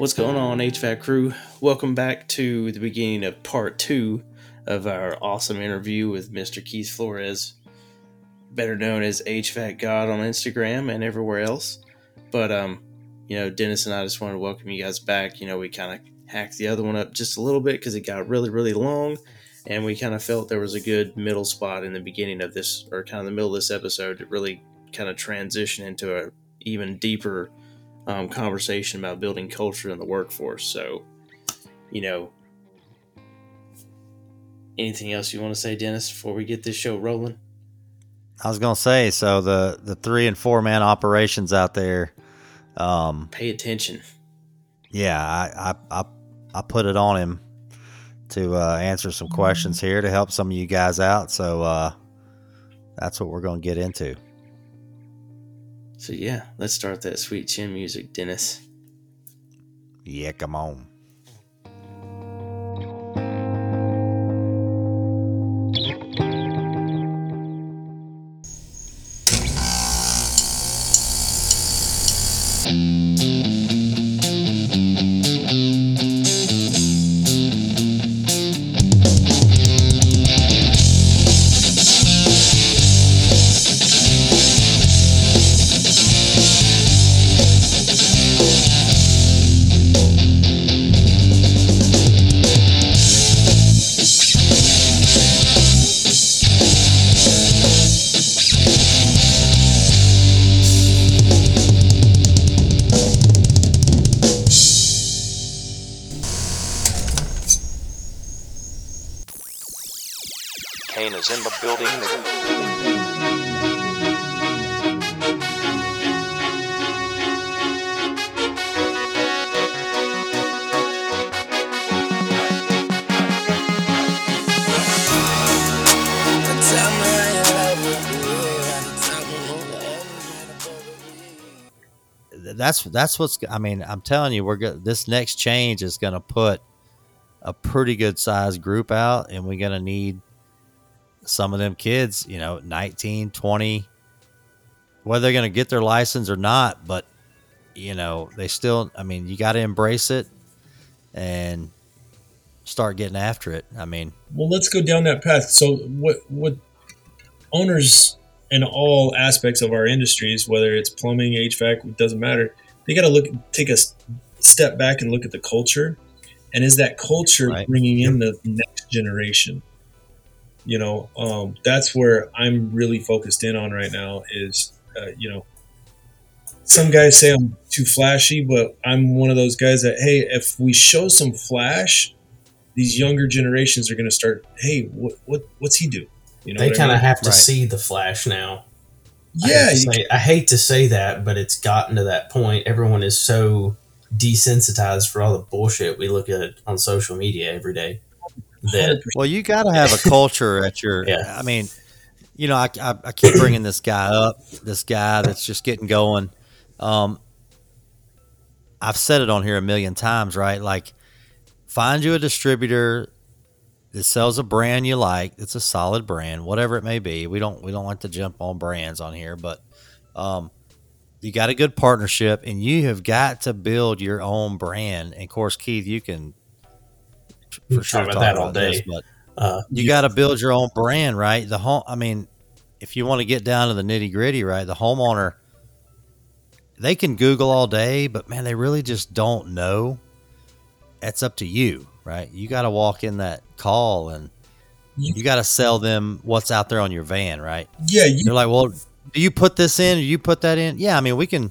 What's going on, HVAC crew? Welcome back to the beginning of part two of our awesome interview with Mr. Keith Flores, better known as HVAC God on Instagram and everywhere else. But, um, you know, Dennis and I just wanted to welcome you guys back. You know, we kind of hacked the other one up just a little bit because it got really, really long. And we kind of felt there was a good middle spot in the beginning of this, or kind of the middle of this episode, to really kind of transition into a even deeper um, conversation about building culture in the workforce. So, you know, anything else you want to say, Dennis, before we get this show rolling? I was gonna say, so the the three and four man operations out there, um, Pay attention. yeah, I I I, I put it on him to uh, answer some questions here to help some of you guys out. So uh, that's what we're gonna get into. So, yeah, let's start that sweet chin music, Dennis. Yeah, come on. That's that's what's. I mean, I'm telling you, we're good. This next change is gonna put a pretty good sized group out, and we're gonna need some of them kids. You know, 19, 20, whether they're gonna get their license or not, but you know, they still. I mean, you got to embrace it and start getting after it. I mean, Well, let's go down that path. So, what what owners in all aspects of our industries, whether it's plumbing, HVAC, it doesn't matter. They got to look, take a step back and look at the culture, and is that culture Right. bringing in the next generation? You know, um, that's where I'm really focused in on right now. Is uh, you know, some guys say I'm too flashy, but I'm one of those guys that hey, if we show some flash, these younger generations are going to start. Hey, what what what's he do? You know, they kind of mean? have to Right. see the flash now. I hate, yeah. say, I hate to say that, but it's gotten to that point. Everyone is so desensitized for all the bullshit we look at on social media every day. That Well, you got to have a culture at your. Yeah. I mean, you know, I, I, I keep bringing this guy up, this guy that's just getting going. Um, I've said it on here a million times, right? Like, find you a distributor that sells a brand you like. It's a solid brand, whatever it may be. We don't we don't like to jump on brands on here, but um, you got a good partnership, and you have got to build your own brand. And of course, Keith, you can for sure talk about that about all this, day. but uh, you got to build your own brand, right? The home, I mean, if you want to get down to the nitty gritty, right? The homeowner, they can Google all day, but man, they really just don't know. That's up to you, right? You got to walk in that call and You- you got to sell them what's out there on your van, right? yeah, you, They're like, well, do you put this in? Do you put that in? Yeah, I mean, we can,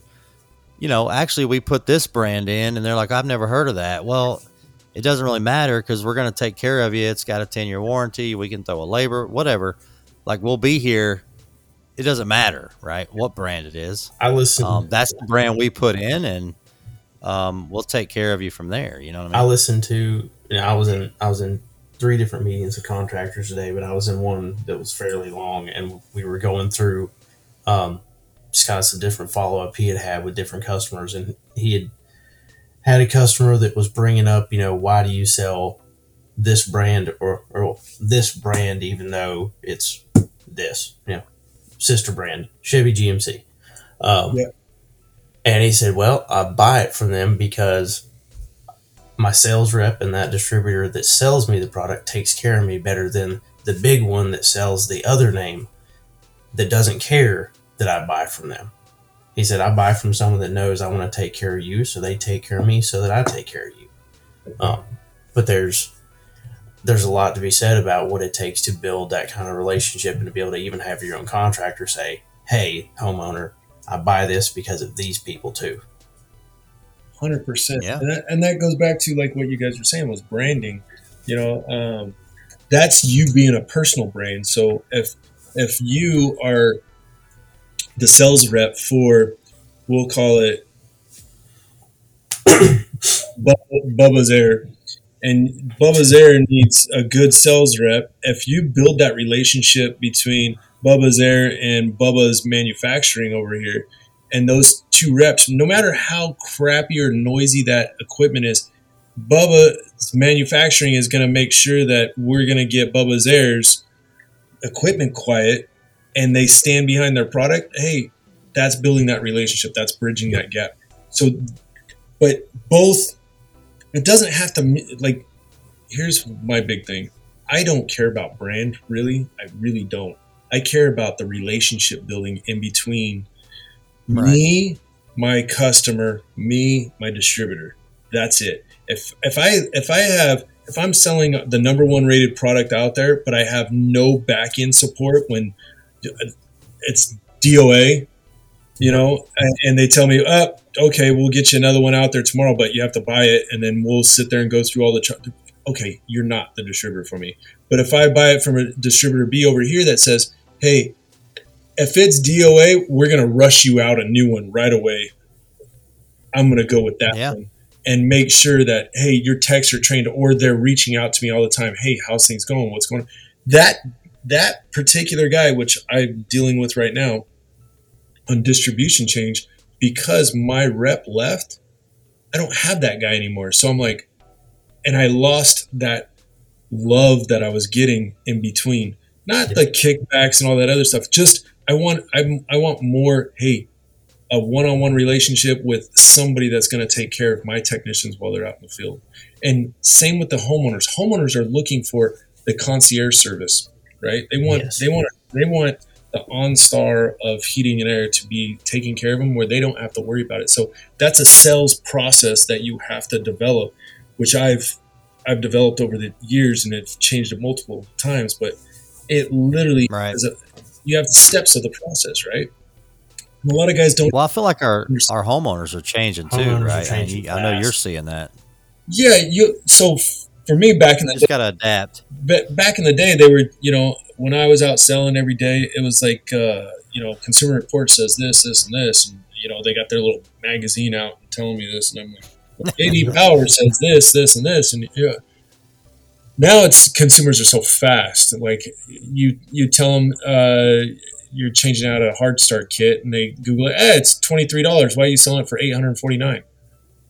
you know, actually, we put this brand in, and they're like, I've never heard of that. Well, it doesn't really matter because we're going to take care of you. It's got a 10 year warranty. We can throw a labor, whatever. Like, we'll be here. It doesn't matter, right? What brand it is. I listen. Um, that's the brand we put in, and um, we'll take care of you from there. You know what I mean? I listened to. You know, I was in. I was in three different meetings of contractors today, but I was in one that was fairly long, and we were going through um, just kind of some different follow up he had had with different customers, and he had had a customer that was bringing up, you know, why do you sell this brand or, or this brand even though it's this, you know, sister brand Chevy GMC. Um, Yeah. And he said, well, I buy it from them because my sales rep and that distributor that sells me the product takes care of me better than the big one that sells the other name that doesn't care that I buy from them. He said, I buy from someone that knows I want to take care of you, so they take care of me so that I take care of you. Um, but there's there's a lot to be said about what it takes to build that kind of relationship and to be able to even have your own contractor say, Hey, homeowner, I buy this because of these people too. Hundred percent. Yeah. And that, and that goes back to like what you guys were saying was branding. You know, um, that's you being a personal brand. So if if you are the sales rep for, we'll call it Bubba's Air, and Bubba's Air needs a good sales rep. If you build that relationship between Bubba's Air and Bubba's Manufacturing over here, and those two reps, no matter how crappy or noisy that equipment is, Bubba's Manufacturing is going to make sure that we're going to get Bubba's Air's equipment quiet and they stand behind their product. Hey, that's building that relationship. That's bridging that gap. So, but both, it doesn't have to, like, here's my big thing. I don't care about brand, really. I really don't. I care about the relationship building in between me, my customer, me, my distributor. That's it. If if I if I have if I'm selling the number one rated product out there, but I have no back end support when uh, it's DOA, you know, and, and they tell me, "Oh, okay, we'll get you another one out there tomorrow, but you have to buy it, and then we'll sit there and go through all the." Ch- okay, you're not the distributor for me. But if I buy it from a distributor B over here that says, "Hey, if it's DOA, we're going to rush you out a new one right away. I'm going to go with that Yeah. one and make sure that, hey, your techs are trained or they're reaching out to me all the time. Hey, how's things going? What's going on? That, that particular guy, which I'm dealing with right now on distribution change, because my rep left, I don't have that guy anymore. So I'm like, and I lost that love that I was getting in between. Not the kickbacks and all that other stuff. Just I want I, I want more. Hey, a one-on-one relationship with somebody that's going to take care of my technicians while they're out in the field. And same with the homeowners. Homeowners are looking for the concierge service, right? They want Yes. they want they want the OnStar of heating and air to be taking care of them where they don't have to worry about it. So that's a sales process that you have to develop, which I've I've developed over the years and it's changed it multiple times, but it literally Right. is a, you have the steps of the process, right? And a lot of guys don't Well, I feel like our our homeowners are changing too, Homeowners right? I, mean, changing you- I know you're seeing that. Yeah, you. So f- for me, back in You the just got to adapt. ba- back in the day, they were you know when I was out selling every day, it was like uh, you know Consumer Reports says this, this, and this, and you know they got their little magazine out and telling me this, and I'm like, well, JD Power says this, this, and this, and yeah. Now it's consumers are so fast. Like you, you tell them uh, you're changing out a hard start kit, and they Google it. Eh, it's twenty three dollars. Why are you selling it for eight hundred forty nine?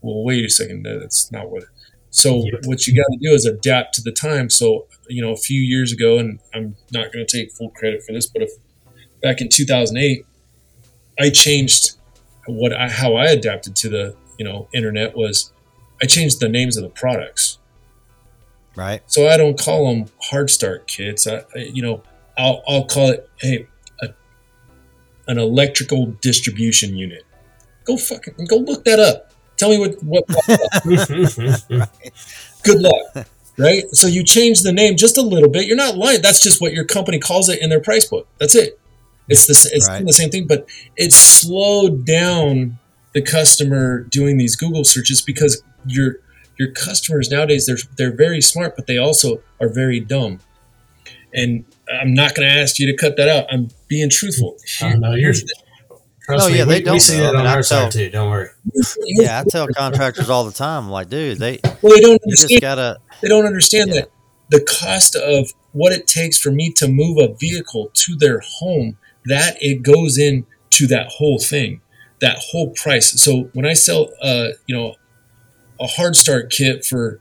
Well, wait a second. That's not what. It so Yep. what you got to do is adapt to the time. So you know, a few years ago, and I'm not going to take full credit for this, but if back in 2008, I changed what I how I adapted to the you know internet was I changed the names of the products. Right. So I don't call them hard start kits. I, I you know I'll I'll call it hey a, an electrical distribution unit. Go fucking go look that up. Tell me what what good luck. Right? So you change the name just a little bit. You're not lying. That's just what your company calls it in their price book. That's it. It's the it's Right. the same thing, but it slowed down the customer doing these Google searches because your your customers nowadays they're they're very smart, but they also are very dumb. And I'm not going to ask you to cut that out. I'm being truthful. Oh, no, you're. Trust No, me, yeah, they we, we don't, see that I on mean, I our side too. Don't worry. Yeah, I tell contractors all the time, I'm like, dude, they Well, they don't you understand. gotta. They don't understand Yeah. that the cost of what it takes for me to move a vehicle to their home that it goes in to that whole thing, that whole price. So when I sell, uh, you know, a hard start kit for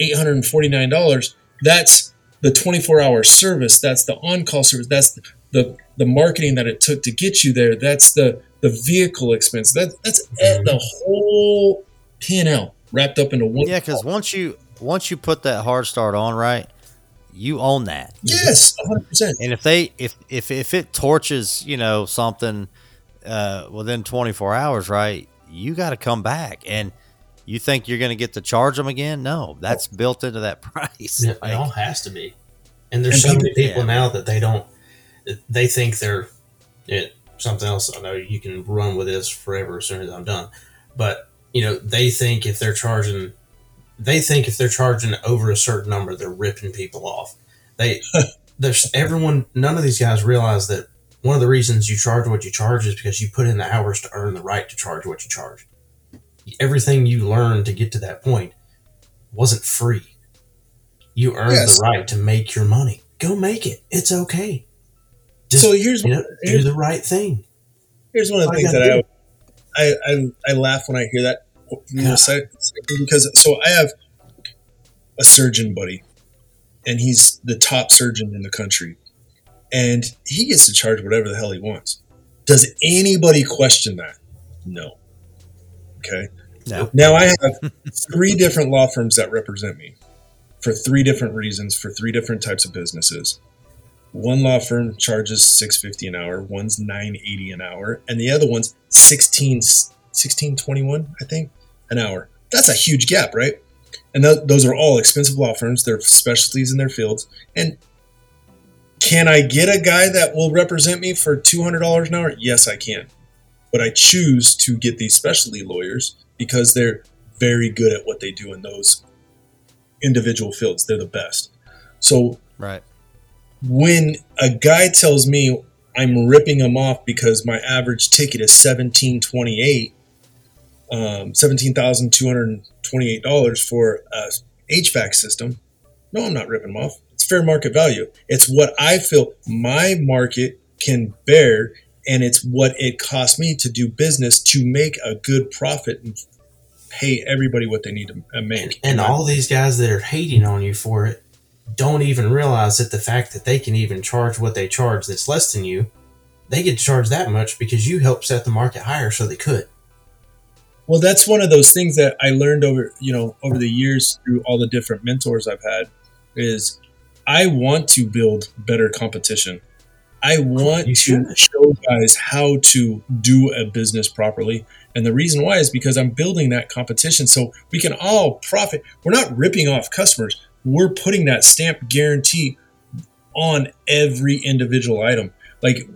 eight hundred and forty nine dollars, that's the twenty four hour service. That's the on call service. That's the, the the marketing that it took to get you there. That's the the vehicle expense. That that's Mhm. the whole P and L. wrapped up into one. Yeah, because once you once you put that hard start on right, you own that. yes, 100. percent And if they if if if it torches, you know, something uh, within 24 hours, right, you got to come back. And you think you're going to get to charge them again? No, that's built into that price. Yeah, Like, it all has to be. And there's And so many people yeah. now that they don't. They think they're it, something else. I know you can run with this forever as soon as I'm done, but you know they think if they're charging, they think if they're charging over a certain number, they're ripping people off. They there's everyone. None of these guys realize that one of the reasons you charge what you charge is because you put in the hours to earn the right to charge what you charge. Everything you learned to get to that point wasn't free. You earned Yes. the right to make your money. Go make it. It's okay. Just So here's you know, do the right thing. here's one of the things that I, I I I laugh when I hear that Yeah. because so I have a surgeon buddy, and he's the top surgeon in the country, and he gets to charge whatever the hell he wants. Does anybody question that? No. Okay. No. Now I have three different law firms that represent me for three different reasons for three different types of businesses. One law firm charges six fifty an hour, one's nine eighty an hour, and the other one's 16, 1621, I think, an hour. That's a huge gap, right? And th- those are all expensive law firms. They're specialties in their fields. And can I get a guy that will represent me for two hundred dollars an hour? Yes, I can. But I choose to get these specialty lawyers because they're very good at what they do in those individual fields. They're the best. So Right. when a guy tells me I'm ripping him off because my average ticket is seventeen twenty eight, um, seventeen thousand two hundred twenty eight dollars for a HVAC system. No, I'm not ripping him off. It's fair market value. It's what I feel my market can bear, and it's what it costs me to do business to make a good profit pay everybody what they need to uh, make. And all these guys that are hating on you for it don't even realize that the fact that they can even charge what they charge that's less than you, they get to charge that much because you helped set the market higher so they could. Well, that's one of those things that I learned over, you know, over the years through all the different mentors I've had is I want to build better competition. I want to show guys how to do a business properly. And the reason why is because I'm building that competition so we can all profit. We're not ripping off customers. We're putting that stamp guarantee on every individual item. Like,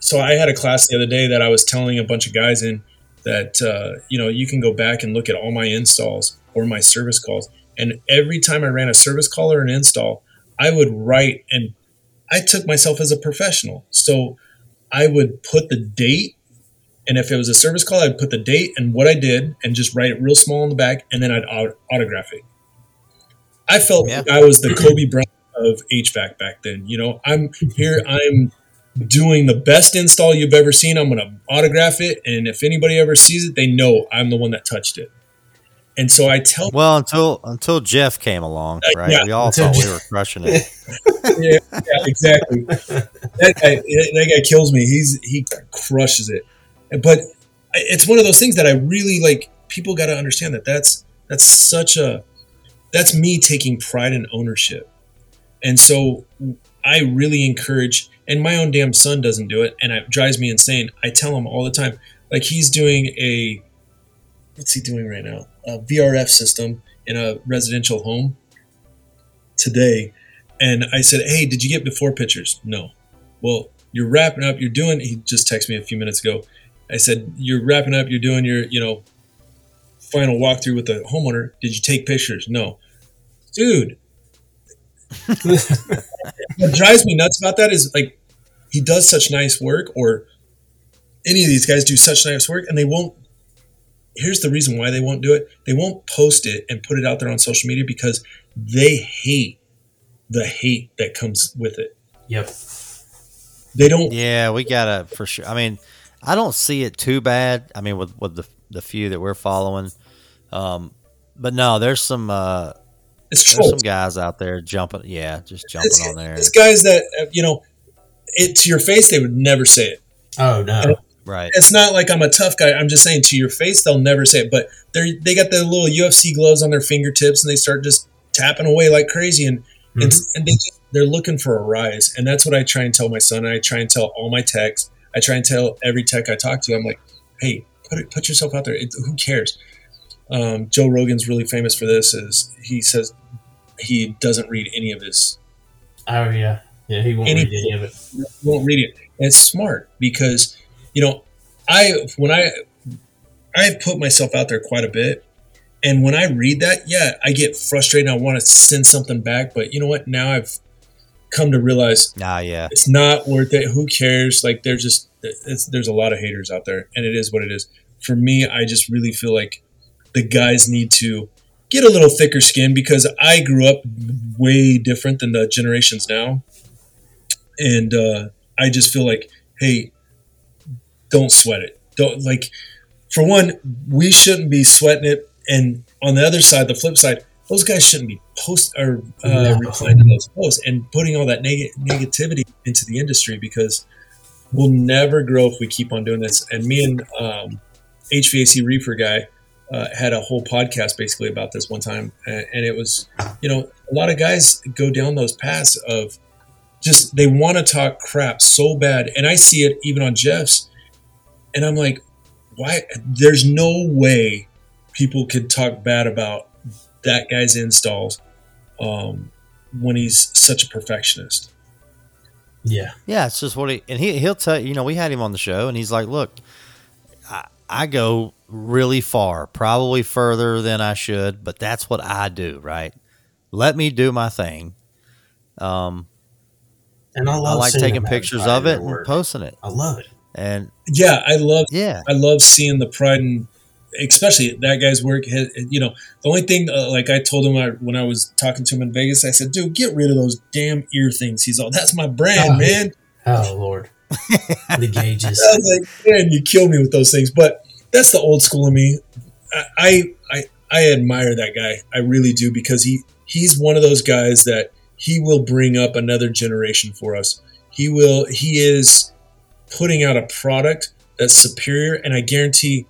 so I had a class the other day that I was telling a bunch of guys in that uh, you know you can go back and look at all my installs or my service calls and every time i ran a service call or an install i would write and i took myself as a professional so i would put the date and if it was a service call i'd put the date and what i did and just write it real small on the back and then i'd aut- autograph it i felt Yeah. like i was the kobe bryant of hvac back then you know i'm here i'm doing the best install you've ever seen. I'm going to autograph it, and if anybody ever sees it, they know I'm the one that touched it. And so I tell, Well, until until Jeff came along, Uh, right? yeah, we all thought we were crushing it. yeah, yeah, exactly. that guy, that guy kills me. He's he crushes it. But it's one of those things that I really like. People got to understand that that's that's such a that's me taking pride and ownership. And so I really encourage, and my own damn son doesn't do it, and it drives me insane. I tell him all the time, like he's doing a, what's he doing right now? A VRF system in a residential home today. And I said, hey, did you get before pictures? No. Well, you're wrapping up, you're doing, he just texted me a few minutes ago. I said, you're wrapping up, you're doing your, you know, final walkthrough with the homeowner. Did you take pictures? No. Dude, what drives me nuts about that is like he does such nice work or any of these guys do such nice work and they won't here's the reason why they won't do it they won't post it and put it out there on social media because they hate the hate that comes with it Yep. they don't Yeah, we gotta for sure. I mean, I don't see it too bad. I mean, with with the the few that we're following, um, but no, there's some uh, it's there's some guys out there jumping. Yeah, just jumping it's, on there. it's guys that uh, you know it to your face they would never say it Oh no. Right. it's not like I'm a tough guy. I'm just saying to your face, they'll never say it. But they they got the little UFC gloves on their fingertips, and they start just tapping away like crazy, and and, and they just, they're looking for a rise. And that's what I try and tell my son. I try and tell all my techs. I try and tell every tech I talk to. I'm like, hey, put it, put yourself out there. It, who cares? Um, Joe Rogan's really famous for this. Is he says he doesn't read any of his Oh yeah, yeah. He won't Any- read any of it. won't read it. And it's smart because you know I when I I've put myself out there quite a bit, and when I read that, yeah, I get frustrated. I want to send something back, but you know what? Now I've come to realize Ah, yeah. it's not worth it. Who cares? Like they're just it's, there's a lot of haters out there, and it is what it is. For me, I just really feel like the guys need to get a little thicker skin because I grew up way different than the generations now, and uh, I just feel like, hey, don't sweat it. Don't like. For one, we shouldn't be sweating it, and on the other side, the flip side, those guys shouldn't be post or uh, No. replying to those posts and putting all that neg- negativity into the industry because we'll never grow if we keep on doing this. And me and um, HVAC Reefer guy uh, had a whole podcast basically about this one time, and, it was, you know, a lot of guys go down those paths of just they want to talk crap so bad, and I see it even on Jeff's, and I'm like, why? There's no way people could talk bad about that guy's installs um, when he's such a perfectionist. Yeah, Yeah, it's just what he and he he'll tell you know we had him on the show and he's like, look, I, I go really far, probably further than I should, but that's what I do, right? Let me do my thing. Um, and I love I love like taking pictures of it and work. posting it, I love it. and Yeah, I love yeah, I love seeing the pride in, especially that guy's work. His- You know, the only thing, uh, like I told him I, when I was talking to him in Vegas, I said, "Dude, get rid of those damn ear things." He's all, "That's my brand, Oh, man." Oh Lord, the gauges. I was like, "Man, you kill me with those things." But that's the old school of me. I, I, I, I admire that guy. I really do because he he's one of those guys that he will bring up another generation for us. He will. He is putting out a product that's superior, and I guarantee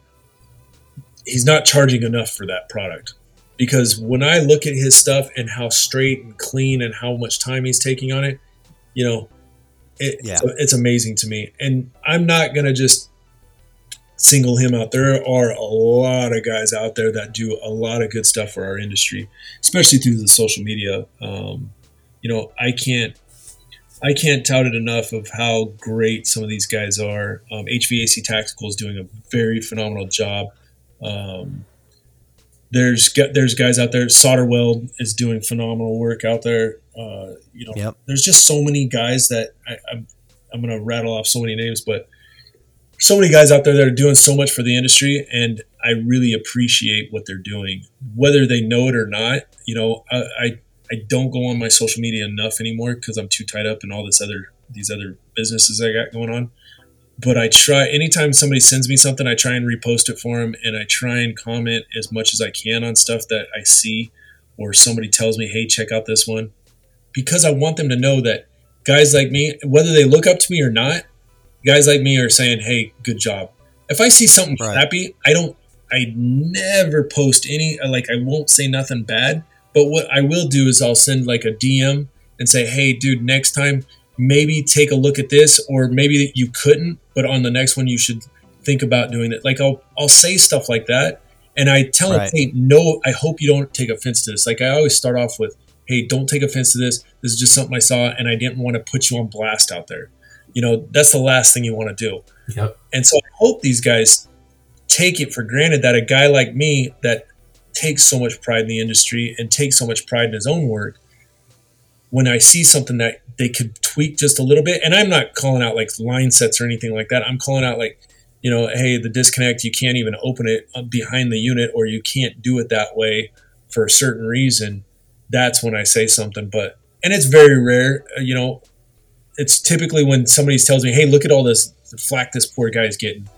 he's not charging enough for that product. Because when I look at his stuff and how straight and clean and how much time he's taking on it, you know, it, Yeah. it's, it's amazing to me. And I'm not gonna just single him out. There are a lot of guys out there that do a lot of good stuff for our industry, especially through the social media. Um, you know, I can't I can't tout it enough of how great some of these guys are. Um, HVAC Tactical is doing a very phenomenal job. Um, there's there's guys out there. Solder Weld is doing phenomenal work out there. Uh, you know, Yep. there's just so many guys that I, I'm I'm gonna rattle off so many names, but so many guys out there that are doing so much for the industry, and I really appreciate what they're doing, whether they know it or not. You know, I I, I don't go on my social media enough anymore because I'm too tied up in all this other these other businesses I got going on. But I try anytime somebody sends me something, I try and repost it for them, and I try and comment as much as I can on stuff that I see, or somebody tells me, "Hey, check out this one," because I want them to know that guys like me, whether they look up to me or not, guys like me are saying, "Hey, good job." If I see something Right. crappy, I don't. I never post any. Like I won't say nothing bad. But what I will do is I'll send like a DM and say, "Hey, dude, next time maybe take a look at this, or maybe you couldn't, but on the next one you should think about doing it." Like I'll I'll say stuff like that, and I tell Right. them, "Hey, no, I hope you don't take offense to this." Like I always start off with, "Hey, don't take offense to this. This is just something I saw, and I didn't want to put you on blast out there." You know, that's the last thing you want to do. Yep. And so I hope these guys take it for granted that a guy like me that takes so much pride in the industry and takes so much pride in his own work, when I see something that they could tweak just a little bit, and I'm not calling out like line sets or anything like that. I'm calling out like, you know, hey, the disconnect, you can't even open it behind the unit or you can't do it that way for a certain reason. That's when I say something. But, and it's very rare, uh, you know, it's typically when somebody tells me, hey, look at all this flack this poor guy's getting.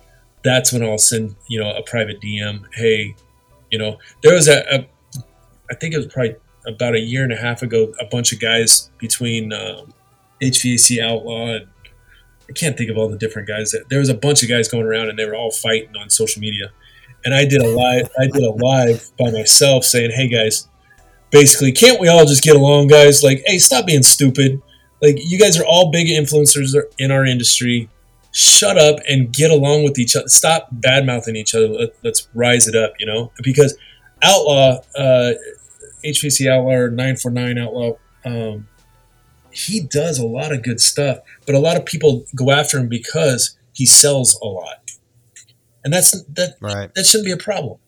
That's when I'll send, you know, a private DM. Hey, you know, there was a, a I think it was probably about a year and a half ago, a bunch of guys between um, HVAC Outlaw and I can't think of all the different guys that there was a bunch of guys going around and they were all fighting on social media. And I did a live I did a live by myself saying, Hey guys, basically, can't we all just get along, guys? Like, hey, stop being stupid. Like, you guys are all big influencers in our industry. Shut up and get along with each other. Stop bad mouthing each other. Let, us rise it up, you know? Because Outlaw, uh, HVAC Outlaw, 949 Outlaw, um, he does a lot of good stuff, but a lot of people go after him because he sells a lot, and that's that. Right. That shouldn't be a problem.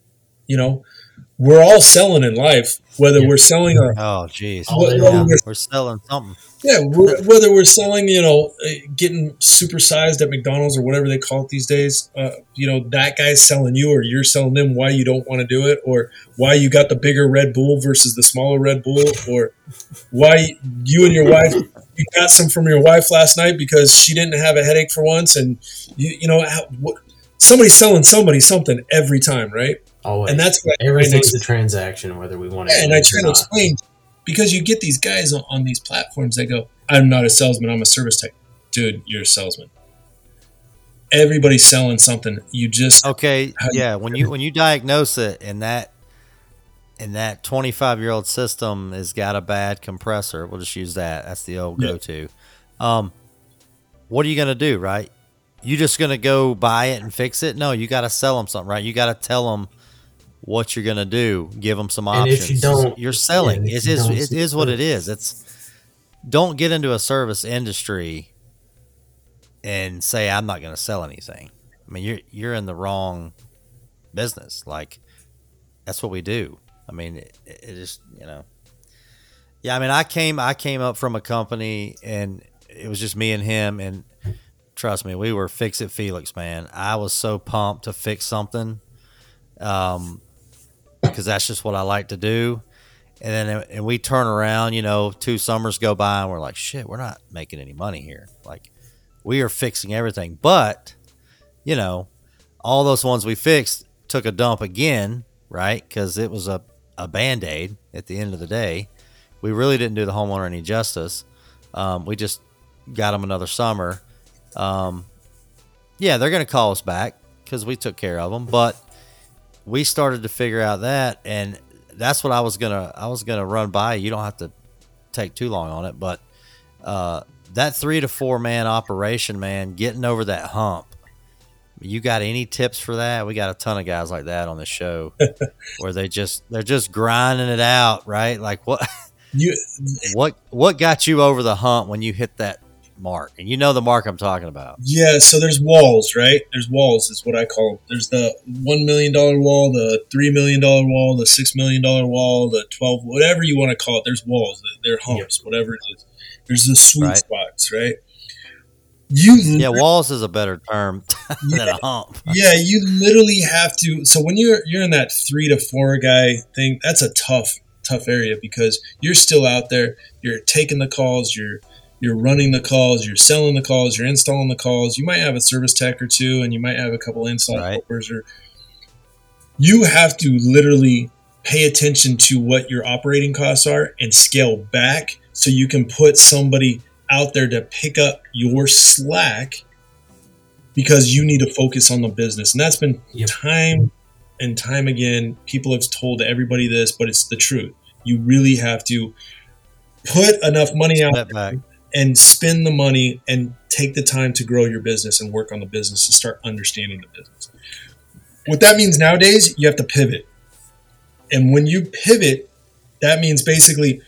You know, we're all selling in life, whether Yeah. we're selling our Oh, jeez. Well, Yeah, well, we're- we're selling something. yeah, whether we're selling, you know, uh, getting supersized at McDonald's or whatever they call it these days, uh, you know, that guy's selling you or you're selling them why you don't want to do it or why you got the bigger Red Bull versus the smaller Red Bull or why you and your wife, you got some from your wife last night because she didn't have a headache for once. And, you, you know, how, what, somebody's selling somebody something every time, right? Always. And that's what I everything's a transaction, whether we want to. yeah, and I try to not. explain because you get these guys on, on these platforms that go, "I'm not a salesman, I'm a service tech." Dude, you're a salesman. Everybody's selling something. You just Okay, How you- yeah. When you when you diagnose it and that and that twenty five year old system has got a bad compressor, we'll just use that. That's the old Yeah. go to. Um, what are you gonna do, right? You just gonna go buy it and fix it? No, you got to sell them something, right? You got to tell them what you're gonna do. Give them some And options. if you don't- you're selling. yeah, it is. It is what it is. It's don't get into a service industry and say I'm not going to sell anything. I mean, you're you're in the wrong business. Like that's what we do. I mean, it, it is you know. Yeah, I mean, I came I came up from a company and it was just me and him and trust me, we were fix it Felix, man. I was so pumped to fix something. Um because that's just what I like to do. And then and we turn around, you know, two summers go by and we're like, shit, we're not making any money here. Like we are fixing everything. But, you know, all those ones we fixed took a dump again, right? Because it was a, a band aid at the end of the day. We really didn't do the homeowner any justice. Um, we just got them another summer. Um, yeah, they're going to call us back because we took care of them. But we started to figure out that, and that's what I was gonna I was gonna run by. You don't have to take too long on it, but uh, that three to four man operation, man, getting over that hump. You got any tips for that? We got a ton of guys like that on the show, where they just they're just grinding it out, right? Like what you what what got you over the hump when you hit that mark? And you know the mark I'm talking about. yeah. So there's walls, right? There's walls is what I call. Them. There's the one million dollar wall, the three million dollar wall, the six million dollar wall, the twelve, whatever you want to call it. There's walls. They're humps, whatever it is. There's the sweet Right. spots, right? You Yeah, walls is a better term than a hump. yeah, you literally have to. So when you're you're in that three to four guy thing, that's a tough tough area because you're still out there. You're taking the calls. You're you're running the calls. You're selling the calls. You're installing the calls. You might have a service tech or two, and you might have a couple install Right. helpers. Or you have to literally pay attention to what your operating costs are and scale back so you can put somebody out there to pick up your slack because you need to focus on the business. And that's been Yep. time and time again. People have told everybody this, but it's the truth. You really have to put enough money out Step back. And spend the money and take the time to grow your business and work on the business and start understanding the business. What that means nowadays, you have to pivot. And when you pivot, that means basically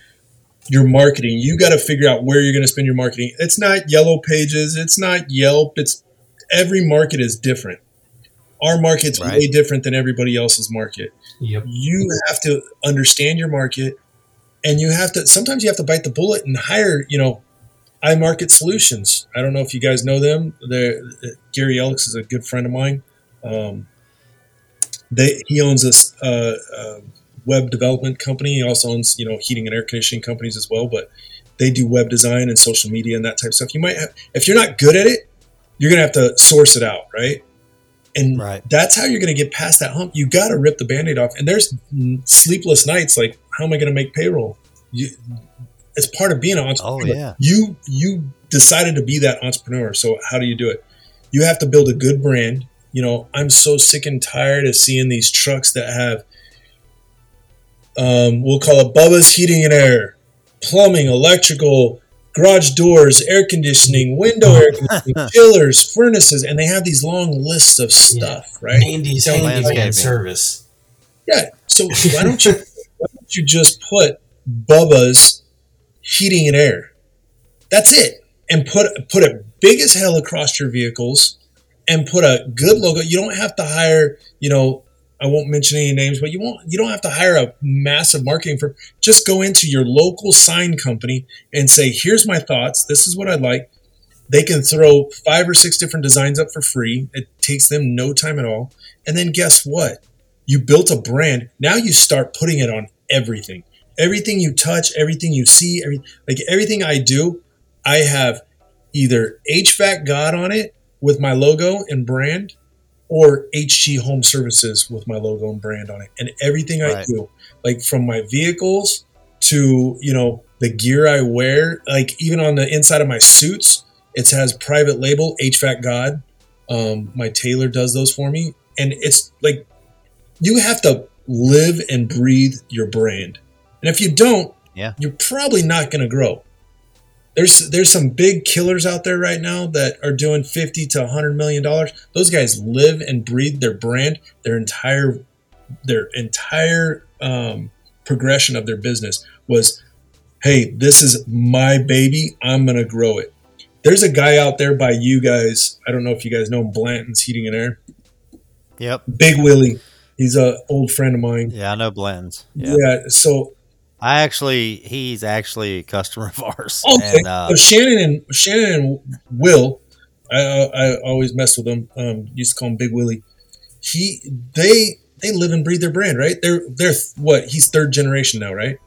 your marketing. You got to figure out where you're going to spend your marketing. It's not yellow pages, it's not Yelp, it's every market is different. Our market's Right. way different than everybody else's market Yep. you have to understand your market and you have to sometimes you have to bite the bullet and hire you know imarket solutions i don't know if you guys know them They're, gary ellis is a good friend of mine um, they, he owns this uh, uh, web development company he also owns you know heating and air conditioning companies as well but they do web design and social media and that type of stuff you might have if you're not good at it you're going to have to source it out right and Right. that's how you're going to get past that hump. You got to rip the band-aid off. And there's sleepless nights like, how am I going to make payroll? You, it's part of being an Oh entrepreneur. yeah. You you decided to be that entrepreneur. So how do you do it? You have to build a good brand. You know, I'm so sick and tired of seeing these trucks that have um, we'll call it Bubba's Heating and Air, plumbing, electrical, garage doors, air conditioning, window air conditioning, chillers, furnaces, and they have these long lists of stuff, right? Andy's Yeah, landscaping. service. Yeah. So why don't you why don't you just put Bubba's heating and air? That's it. And put put it big as hell across your vehicles and put a good logo. You don't have to hire, you know, I won't mention any names, but you won't you don't have to hire a massive marketing firm. Just go into your local sign company and say, here's my thoughts. This is what I'd like. They can throw five or six different designs up for free. It takes them no time at all. And then guess what? You built a brand. Now you start putting it on everything. Everything you touch, everything you see, every like everything I do, I have either HVAC God on it with my logo and brand, or HG Home Services with my logo and brand on it. And everything I do, like from my vehicles to you know the gear I wear, like even on the inside of my suits, it has private label HVAC God. Um, my tailor does those for me, and it's like you have to live and breathe your brand. And if you don't, Yeah. you're probably not going to grow. There's there's some big killers out there right now that are doing 50 to 100 million dollars. Those guys live and breathe their brand, their entire their entire um, progression of their business was hey, this is my baby. I'm going to grow it. There's a guy out there by you guys. I don't know if you guys know him, Blanton's Heating and Air. Yep. Big Willie. He's a old friend of mine. Yeah, I know blends. Yeah. Yeah. so I actually, he's actually a customer of ours. okay. And, uh, so Shannon and Shannon and Will, I, I, always mess with them. Um, used to call him Big Willie. He they they live and breathe their brand, right? They're they're what? He's third generation now, right?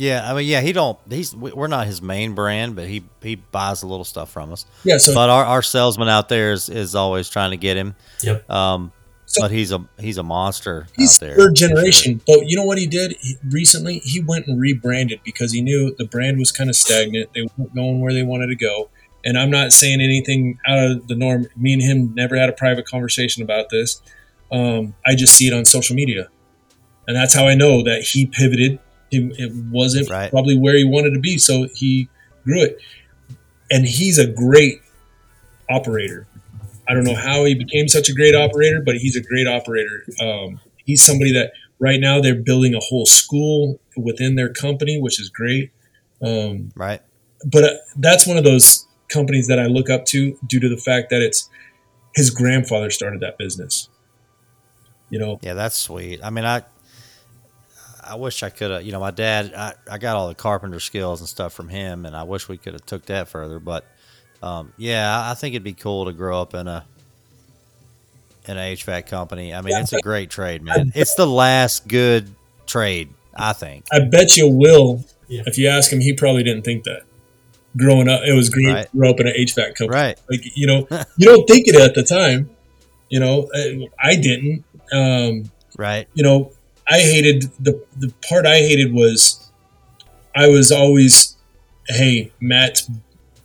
yeah, I mean, yeah, he don't. He's we- we're not his main brand, but he he buys a little stuff from us. Yeah. So but our, our salesman out there is, is always trying to get him. Yep. Um, So- but he's a he's a monster He's out there. third for sure. generation, but you know what he did he, recently? He went and rebranded because he knew the brand was kind of stagnant. They weren't going where they wanted to go. And I'm not saying anything out of the norm. Me and him never had a private conversation about this. Um, I just see it on social media, and that's how I know that he pivoted. It, it wasn't Right. probably where he wanted to be, so he grew it. And he's a great operator. I don't know how he became such a great operator, but he's a great operator. Um, he's somebody that right now they're building a whole school within their company, which is great. Um, Right. but uh, that's one of those companies that I look up to due to the fact that it's his grandfather started that business. You know, Yeah, that's sweet. I mean, I I wish I could have. You know, my dad. I, I got all the carpenter skills and stuff from him, and I wish we could have took that further. But um, yeah, I- I think it'd be cool to grow up in a in a HVAC company. I mean, it's a great trade, man. It's the last good trade, I think. I bet you Will, Yeah. if you ask him, he probably didn't think that. Growing up, it was great Right. to grow up in an HVAC company. Right. Like you know, you don't think it at the time. You know, I, I didn't. Um, Right. you know, I hated the the part I hated was I was always, hey, Matt's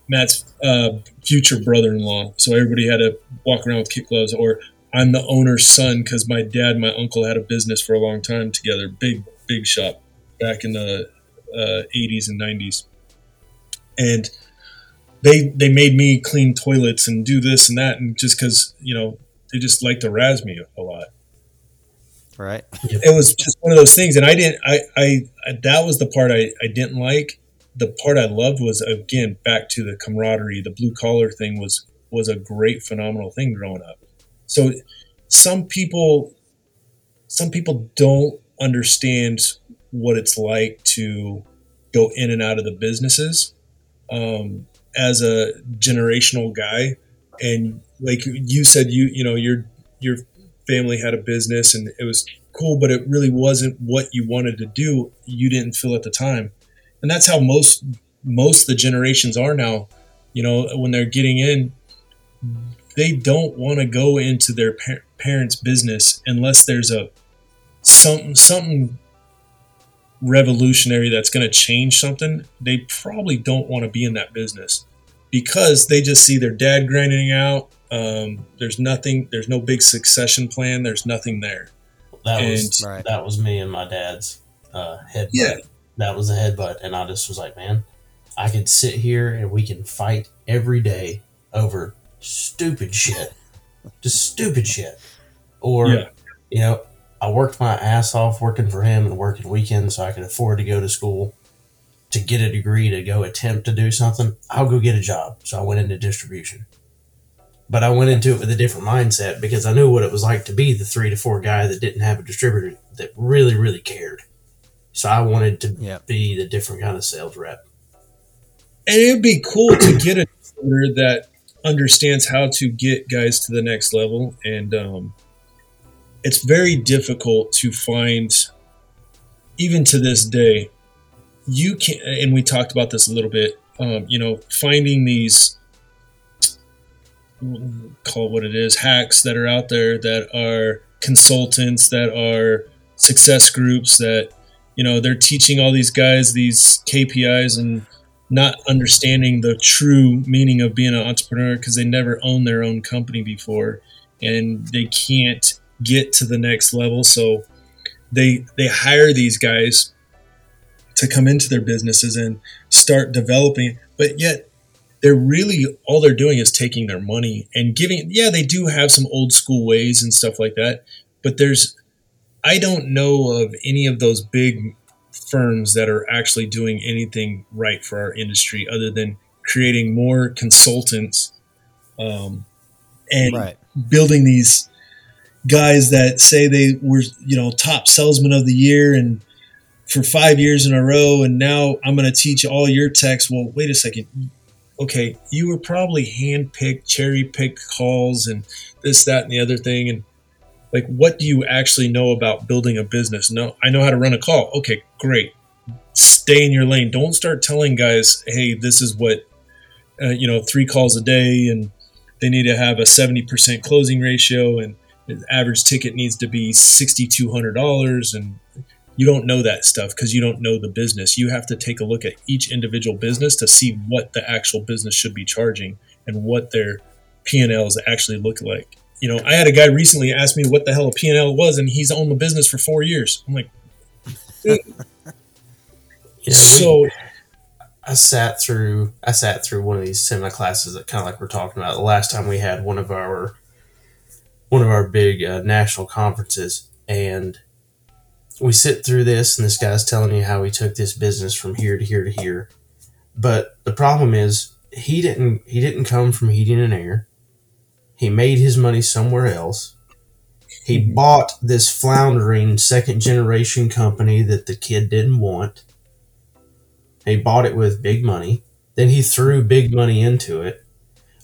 Matt's uh, future brother-in-law, so everybody had to walk around with kid gloves, or I'm the owner's son because my dad, and my uncle had a business for a long time together, big big shop back in the uh, 80s and 90s, and they they made me clean toilets and do this and that, and just because you know they just like to razz me a lot. Right. it was just one of those things and i didn't I, I i that was the part i i didn't like the part i loved was again back to the camaraderie. The blue collar thing was was a great phenomenal thing growing up. So some people some people don't understand what it's like to go in and out of the businesses um, as a generational guy. And like you said you you know your your family had a business and it was cool, but it really wasn't what you wanted to do. You didn't feel at the time, and that's how most most of the generations are now. You know, when they're getting in, they don't want to go into their par- parents' business unless there's a something something revolutionary that's going to change something, they probably don't want to be in that business because they just see their dad grinding out. Um, there's nothing. There's no big succession plan. There's nothing there. That was Right. that was me and my dad's uh, headbutt. Yeah. That was a headbutt, and I just was like, man, I could sit here and we can fight every day over stupid shit, just stupid shit, or Yeah. you know, I worked my ass off working for him and working weekends so I could afford to go to school to get a degree to go attempt to do something. I'll go get a job. So I went into distribution. But I went into it with a different mindset because I knew what it was like to be the three to four guy that didn't have a distributor that really, really cared. So I wanted to Yep. be the different kind of sales rep. And it'd be cool to get a distributor that understands how to get guys to the next level. And um, it's very difficult to find, even to this day, you can, and we talked about this a little bit, um, you know, finding these, call it what it is, hacks that are out there that are consultants, that are success groups, that, you know, they're teaching all these guys these KPIs and not understanding the true meaning of being an entrepreneur because they never owned their own company before and they can't get to the next level. So they they hire these guys to come into their businesses and start developing but yet they're really all they're doing is taking their money and giving yeah they do have some old school ways and stuff like that but there's i don't know of any of those big firms that are actually doing anything right for our industry other than creating more consultants um, and Right. building these guys that say they were you know top salesman of the year and for five years in a row and now i'm going to teach all your techs well wait a second okay you were probably hand-picked cherry-picked calls and this that and the other thing and like what do you actually know about building a business? No i know how to run a call. Okay great. Stay in your lane. Don't start telling guys hey this is what uh, you know three calls a day and they need to have a 70% closing ratio and the average ticket needs to be $6200 and you don't know that stuff because you don't know the business. You have to take a look at each individual business to see what the actual business should be charging and what their p&l's actually look like you know i had a guy recently ask me what the hell a p&l was and he's owned the business for four years. I'm like know, so I sat through I sat through one of these semi classes that kind of like we're talking about. The last time we had one of our one of our big uh, national conferences and we sit through this and this guy's telling you how he took this business from here to here to here. But the problem is he didn't he didn't come from heating and air he made his money somewhere else he bought this floundering second generation company that the kid didn't want he bought it with big money. Then he threw big money into it.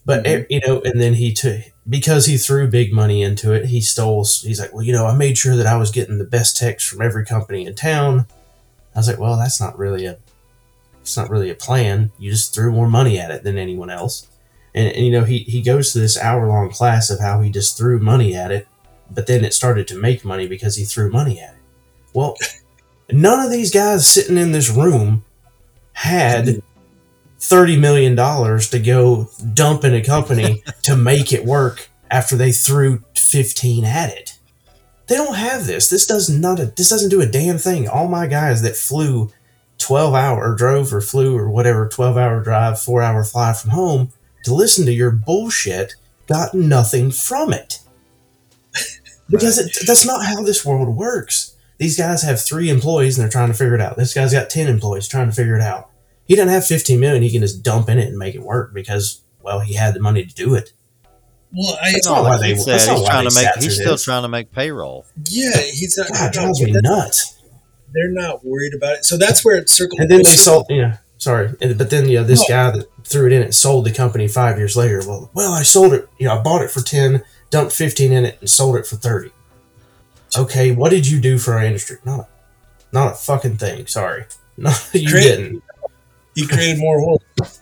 But eh, you know, and then he took because he threw big money into it. He stole. He's like, well, you know, I made sure that I was getting the best techs from every company in town. I was like, well, that's not really a. It's not really a plan. You just threw more money at it than anyone else. And, and you know, he he goes to this hour long class of how he just threw money at it, but then it started to make money because he threw money at it. Well, none of these guys sitting in this room had thirty million dollars to go dump in a company to make it work after they threw fifteen at it. They don't have this. This does not. A, this doesn't do a damn thing. All my guys that flew twelve hour or drove or flew or whatever twelve hour drive, four hour fly from home to listen to your bullshit got nothing from it because it, that's not how this world works. These guys have three employees and they're trying to figure it out. This guy's got 10 employees trying to figure it out. He doesn't have 15 million. He can just dump in it and make it work because, well, he had the money to do it. well i That's No, not why they- he that's not he's why trying they to make. He's still this. trying to make payroll. yeah he's not God, it drives me nuts. they're not worried about it so that's where it circles And then they sold, yeah, sorry. But then, yeah, this guy that threw it in it sold the company five years later. Well, well, I sold it, you know, I bought it for 10, dumped 15 in it, and sold it for 30. Okay, what did you do for our industry? Not a, not a fucking thing. Sorry. No, you Great. didn't. he created more wars.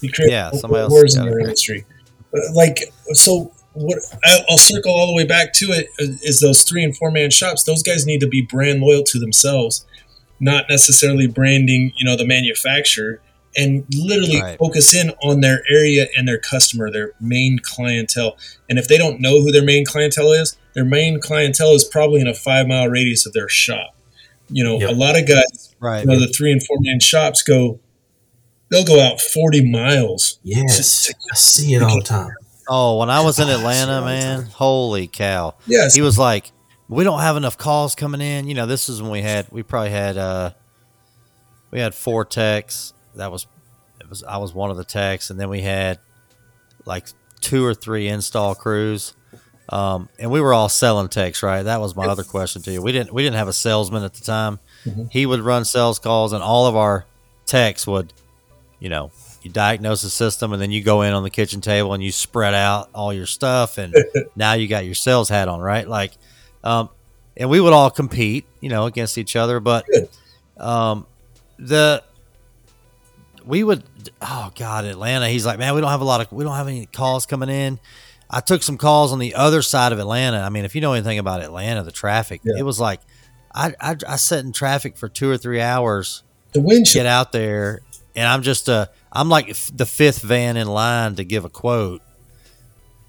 He created Yeah, more somebody else wars in got their industry. Uh, like so, what I'll circle all the way back to it uh, is those three and four man shops. Those guys need to be brand loyal to themselves, not necessarily branding, you know, the manufacturer, and literally Right. focus in on their area and their customer, their main clientele. And if they don't know who their main clientele is, their main clientele is probably in a five mile radius of their shop. You know, Yep. a lot of guys, Right. you know, the three and four man shops go, they'll go out 40 miles. Yes, I see it all the time. Oh, when I was in Atlanta, man, holy cow. Yes. He was like, "We don't have enough calls coming in." You know, this is when we had we probably had uh we had four techs. That was it was I was one of the techs, and then we had like two or three install crews. Um, and we were all selling techs, right? That was my other question to you. We didn't we didn't have a salesman at the time. Mhm. He would run sales calls, and all of our techs would, you know, you diagnose the system, and then you go in on the kitchen table and you spread out all your stuff, and now you got your sales hat on, right? Like, um, and we would all compete, you know, against each other, but um, the we would oh god atlanta he's like man we don't have a lot of we don't have any calls coming in i took some calls on the other side of atlanta i mean if you know anything about atlanta the traffic Yeah. it was like I, I i sat in traffic for two or three hours the windshield. get out there and i'm just uh i'm like the fifth van in line to give a quote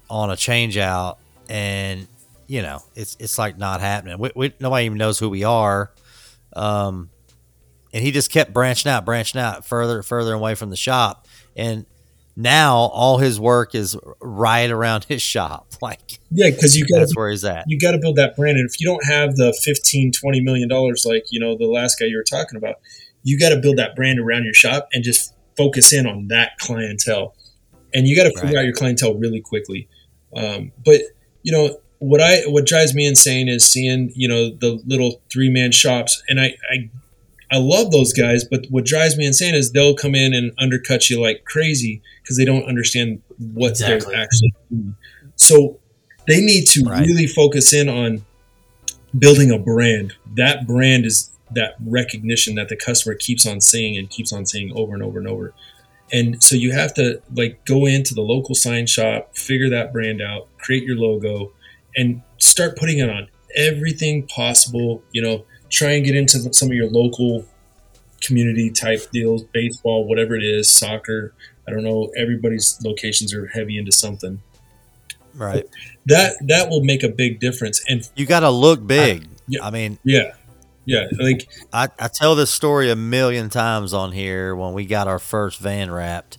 on a change out and you know it's it's like not happening. We, we, nobody even knows who we are. Um and he just kept branching out branching out further further away from the shop. And now all his work is right around his shop. Like Yeah, because you got that's where he's at. you got to build that brand, and if you don't have the 15 20 million dollars like you know the last guy you were talking about, you got to build that brand around your shop and just focus in on that clientele, and you got to figure Right. out your clientele really quickly. Um, but you know what I what drives me insane is seeing you know the little three man shops, and I, I I love those guys, but what drives me insane is they'll come in and undercut you like crazy because they don't understand what Exactly. they're actually doing. So they need to Right. really focus in on building a brand. That brand is that recognition that the customer keeps on seeing and keeps on seeing over and over and over. And so you have to like go into the local sign shop, figure that brand out, create your logo, and start putting it on everything possible. You know, try and get into some of your local community type deals, baseball, whatever it is, soccer. I don't know. Everybody's locations are heavy into something. right That that will make a big difference. And you got to look big yeah. I mean yeah, yeah, like I, I tell this story a million times on here when we got our first van wrapped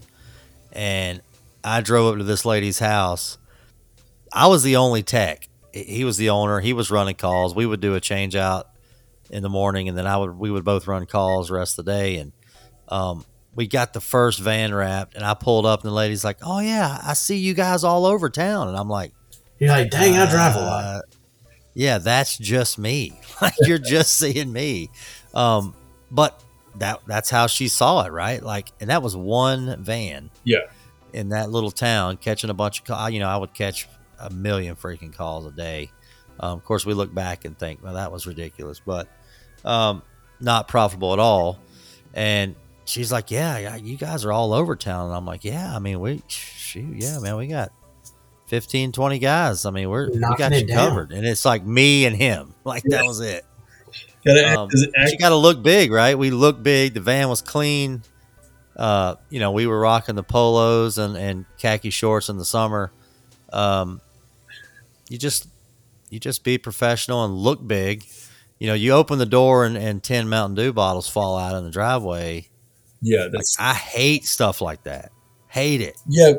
and I drove up to this lady's house. I was the only tech. He was the owner. He was running calls. We would do a change out in the morning and then I would we would both run calls the rest of the day and um we got the first van wrapped and I pulled up and the lady's like, "Oh yeah, I see you guys all over town." And I'm like, You're like, dang, I drive a lot. uh, Yeah, that's just me. Like you're just seeing me. Um, but that that's how she saw it, right? Like, and that was one van. Yeah. In that little town, catching a bunch of. You know, I would catch a million freaking calls a day. Um, of course, we look back and think, well, that was ridiculous, but um, not profitable at all. And she's like, yeah, yeah, you guys are all over town. And I'm like, yeah, I mean, we, shoot, yeah, man, we got 15, 20 guys. I mean, we're, we got you down. covered. And it's like me and him. Like, that was it. Um, does it but act you got to look big, right? We look big. The van was clean. Uh, you know, we were rocking the polos and, and khaki shorts in the summer. Um, you just you just be professional and look big. You know, you open the door and, and ten Mountain Dew bottles fall out in the driveway. yeah, Like that's I hate stuff like that. Hate it. yeah.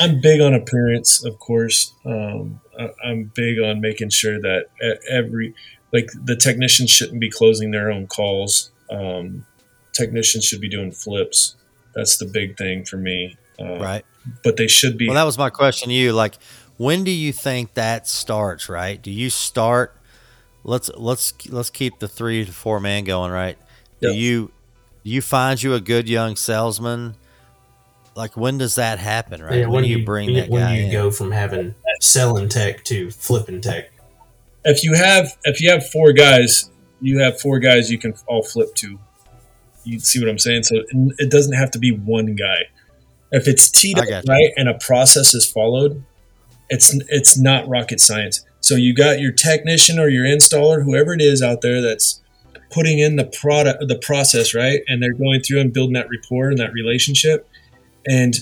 I'm big on appearance, of course. Um, I, I'm big on making sure that every like the technicians shouldn't be closing their own calls. Um, technicians should be doing flips. That's the big thing for me. Uh, Right. But they should be. Well, that was my question to you. Like, when do you think that starts? Right? Do you start? Let's let's let's keep the three to four man going. Right? Do Yeah. you do you find you a good young salesman? Like, when does that happen? Right? Yeah, when, do you, bring when, that when guy you in? go from having selling tech to flipping tech. if you have if you have four guys, you have four guys you can all flip to. You see what I'm saying? So it- it doesn't have to be one guy. If it's teed up got you. right and a process is followed, it's it's not rocket science. So you got your technician or your installer, whoever it is out there that's putting in the product, the process, right? And they're going through and building that rapport and that relationship. And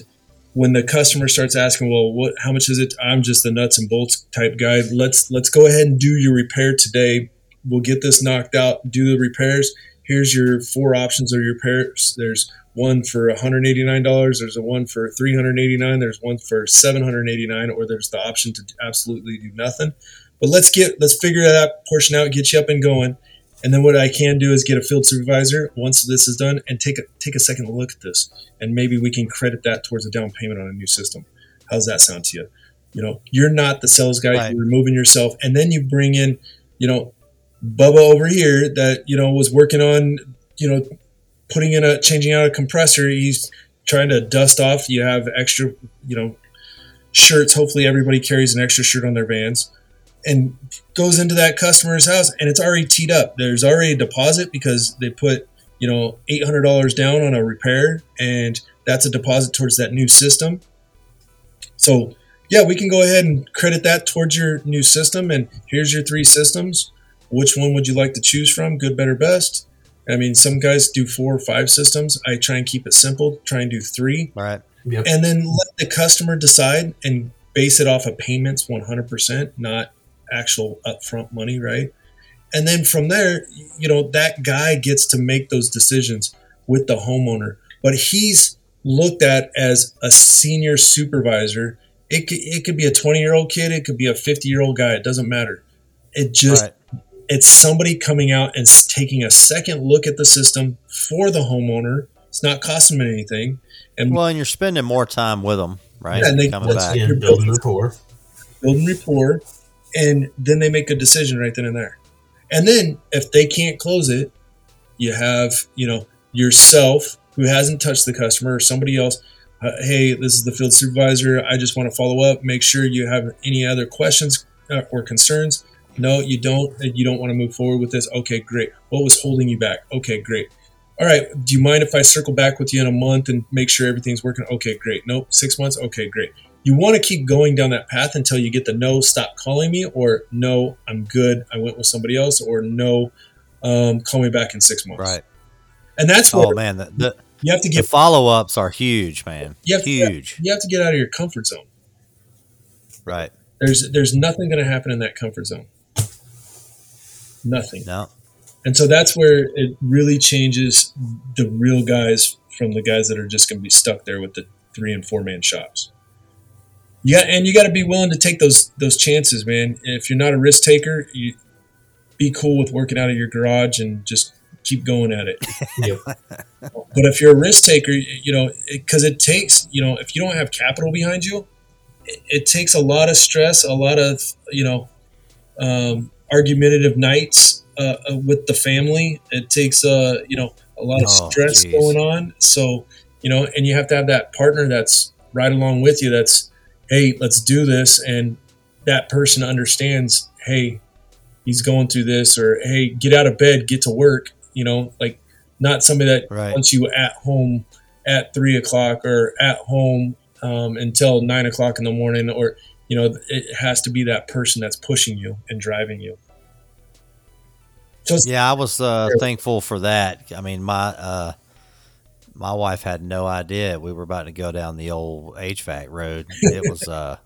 when the customer starts asking, well, what, how much is it? I'm just the nuts and bolts type guy. Let's, let's go ahead and do your repair today. We'll get this knocked out, do the repairs. Here's your four options of your repairs. There's one for $189. There's a one for $389. There's one for $789, or there's the option to absolutely do nothing. But let's get, let's figure that portion out, get you up and going. And then what I can do is get a field supervisor once this is done and take a take a second look at this, and maybe we can credit that towards a down payment on a new system. How's that sound to you? You know, you're not the sales guy. Right. You're removing yourself, and then you bring in, you know, Bubba over here that you know was working on, you know, putting in a changing out a compressor. He's trying to dust off. You have extra, you know, shirts. Hopefully, everybody carries an extra shirt on their vans and goes into that customer's house and it's already teed up. There's already a deposit because they put, you know, $800 down on a repair and that's a deposit towards that new system. So, yeah, we can go ahead and credit that towards your new system and here's your three systems. Which one would you like to choose from? Good, better, best. I mean, some guys do four or five systems. I try and keep it simple, try and do three Right. Yep. and then let the customer decide and base it off of payments 100% not actual upfront money right and then from there you know that guy gets to make those decisions with the homeowner but he's looked at as a senior supervisor it could, it could be a 20 year old kid it could be a 50 year old guy it doesn't matter it just Right. It's somebody coming out and taking a second look at the system for the homeowner it's not costing them anything and Well, and you're spending more time with them, right? Yeah, and they- Coming that's- back. Again, building rapport. building rapport, and then they make a decision right then and there. And then if they can't close it, you have you know yourself who hasn't touched the customer or somebody else. Uh, hey, this is the field supervisor. I just want to follow up. Make sure you have any other questions uh, or concerns. No, you don't. You don't want to move forward with this. Okay, great. What was holding you back? Okay, great. All right. Do you mind if I circle back with you in a month and make sure everything's working? Okay, great. Nope. Six months. Okay, great you want to keep going down that path until you get the no stop calling me or no i'm good i went with somebody else or no um, call me back in six months Right. and that's where Oh man, the the, you have to get follow ups are huge, man. You have to- huge. you have to get out of your comfort zone Right. there's there's nothing going to happen in that comfort zone nothing. No. and so that's where it really changes the real guys from the guys that are just going to be stuck there with the three and four man shops. Yeah and you got to be willing to take those those chances man. If you're not a risk taker you be cool with working out of your garage and just keep going at it. But if you're a risk taker you know because it, takes you know if you don't have capital behind you it, it takes a lot of stress a lot of you know um, argumentative nights uh, uh, with the family it takes uh, you know a lot of Oh, stress geez. going on so you know and you have to have that partner that's right along with you that's hey let's do this and that person understands hey he's going through this or hey get out of bed get to work you know like not somebody that Right. wants you at home at three o'clock or at home um, until nine o'clock in the morning or you know it has to be that person that's pushing you and driving you so Yeah, I was uh, thankful for that. I mean, my uh, my wife had no idea we were about to go down the old HVAC road. It was. Uh,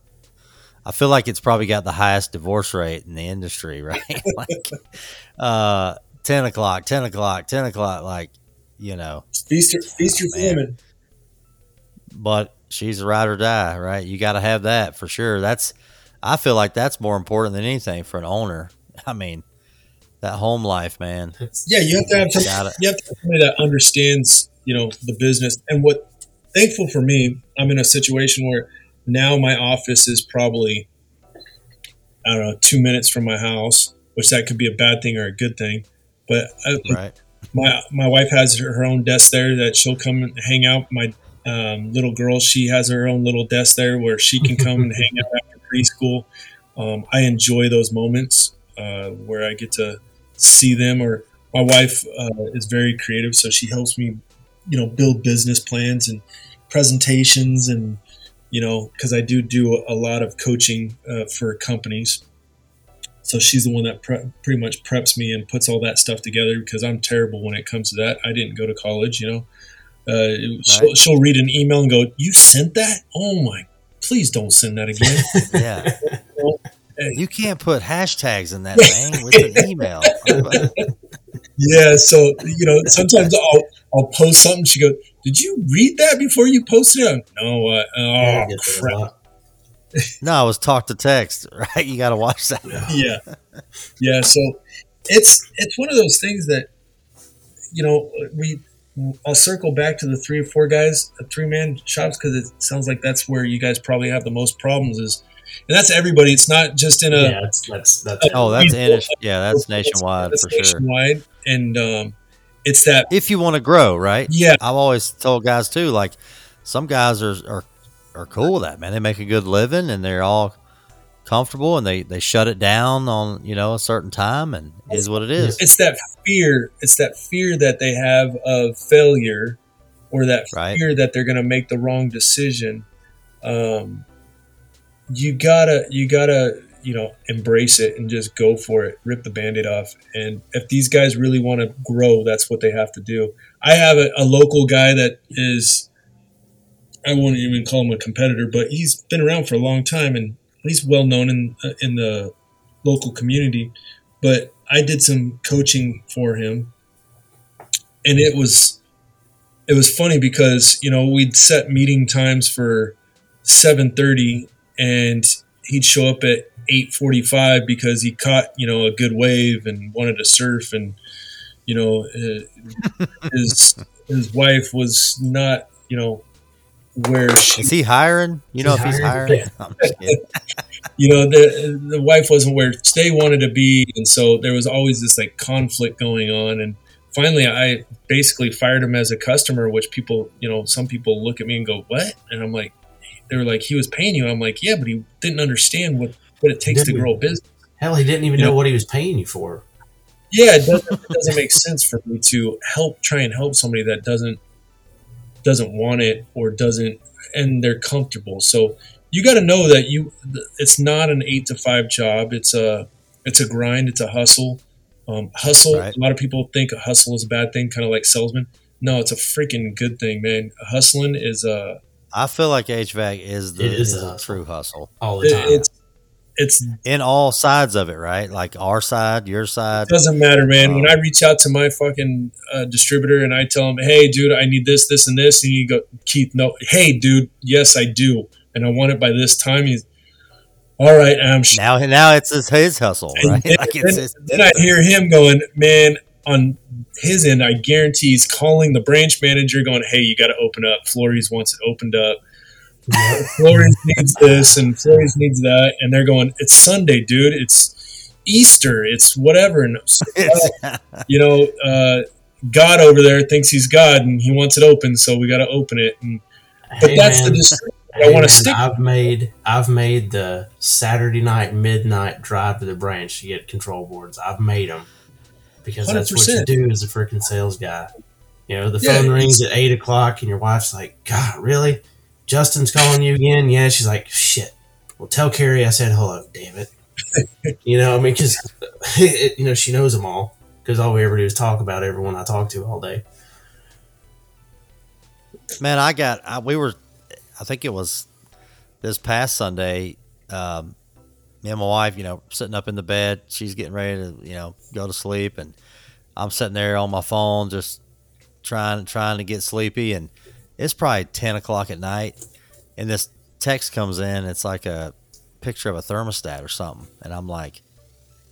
I feel like it's probably got the highest divorce rate in the industry, right? like, uh, ten o'clock, ten o'clock, ten o'clock. Like, you know, feast your, feast your but she's a ride or die, right? You got to have that for sure. That's. I feel like that's more important than anything for an owner. I mean, that home life, man. Yeah you have to have some, you have to have somebody that understands you know the business and what thankful for me i'm in a situation where now my office is probably i don't know two minutes from my house which that could be a bad thing or a good thing but I, Right. my my wife has her her own desk there that she'll come and hang out. My um, little girl, she has her own little desk there where she can come and hang out after preschool. Um, I enjoy those moments uh, where I get to see them. Or my wife uh, is very creative, so she helps me, you know, build business plans and presentations, and you know, because I do do a lot of coaching uh, for companies. so she's the one that pre- pretty much preps me and puts all that stuff together because I'm terrible when it comes to that. I didn't go to college, you know. Uh, she'll, Right. she'll read an email and go, "You sent that? Oh my! Please don't send that again." Yeah. You can't put hashtags in that thing with an email. yeah, so you know, sometimes I'll I'll post something. She goes, "Did you read that before you posted it?" No. Uh, oh get that a crap. no, it was talk to text, right? You got to watch that. yeah yeah so it's it's one of those things that you know we i'll circle back to the three or four guys uh, three man shops because it sounds like that's where you guys probably have the most problems is and that's everybody it's not just in a yeah, that's that's that's Oh, that's in yeah, that's nationwide that's for sure. nationwide and um it's that If you want to grow, right? yeah I've always told guys too, like some guys are are, are cool with that, man. They make a good living and they're all comfortable and they, they shut it down on, you know, a certain time and is what it is. it's that fear it's that fear that they have of failure or that Right. fear that they're going to make the wrong decision um, you gotta you gotta you know embrace it and just go for it rip the band-aid off and if these guys really want to grow that's what they have to do i have a, a local guy that is i won't even call him a competitor but he's been around for a long time and he's well known in uh, in the local community but I did some coaching for him, and it was it was funny because you know we'd set meeting times for seven thirty, and he'd show up at eight forty five because he caught you know a good wave and wanted to surf, and you know uh, his his wife was not you know where she Is he hiring? You know Is if he's hiring? hiring? I'm just kidding. you know the the wife wasn't where they wanted to be and so there was always this like conflict going on and finally i basically fired him as a customer which people you know some people look at me and go what and i'm like they were like he was paying you i'm like yeah but he didn't understand what what it takes to grow a business hell. He didn't even You know know- what he was paying you for. yeah it doesn't, it doesn't make sense for me to help try and help somebody that doesn't doesn't want it or doesn't and they're comfortable. So you got to know that you it's not an eight to five job. It's a it's a grind. It's a hustle. Um, hustle Right. a lot of people think a hustle is a bad thing kind of like salesman. No it's a freaking good thing man. Hustling is a I feel like HVAC is the It is is a a true hustle. All the time. it's it's in all sides of it, right? Like our side, your side. doesn't matter, man. when Um, I reach out to my fucking uh, distributor and I tell him, "Hey, dude, I need this, this, and this," and you go, "Keith, no, hey, dude, yes, I do, and I want it by this time." He's all right. I'm sh- Now, now it's his, his hustle, right? then, Like it's, then- it's then I hear him going, "Man." On his end, I guarantee he's calling the branch manager, going, "Hey, you got to open up. Flores wants it opened up. Flores needs this, and Flores needs that." And they're going, "It's Sunday, dude. It's Easter. It's whatever." And it's- you know, uh, God over there thinks he's God and he wants it open, so we got to open it. And, but Hey, that's man, the district I hey, want to stick. I've made I've made the Saturday night midnight drive to the branch to get control boards. I've made them because that's what you do as a freaking sales guy. You know, the Yeah, phone rings at eight o'clock, and your wife's like, "God, really? Justin's calling you again?" Yeah, she's like, "Shit." Well, tell Carrie I said hello. Damn it. you know, I mean, because you know she knows them all. Because all we ever do is talk about everyone I talk to all day. Man, I got. I, we were. I think it was this past Sunday. Um, me and my wife, you know, sitting up in the bed. She's getting ready to, you know, go to sleep, and I'm sitting there on my phone, just trying trying to get sleepy. And it's probably ten o'clock at night, and this text comes in. It's like a picture of a thermostat or something, and I'm like,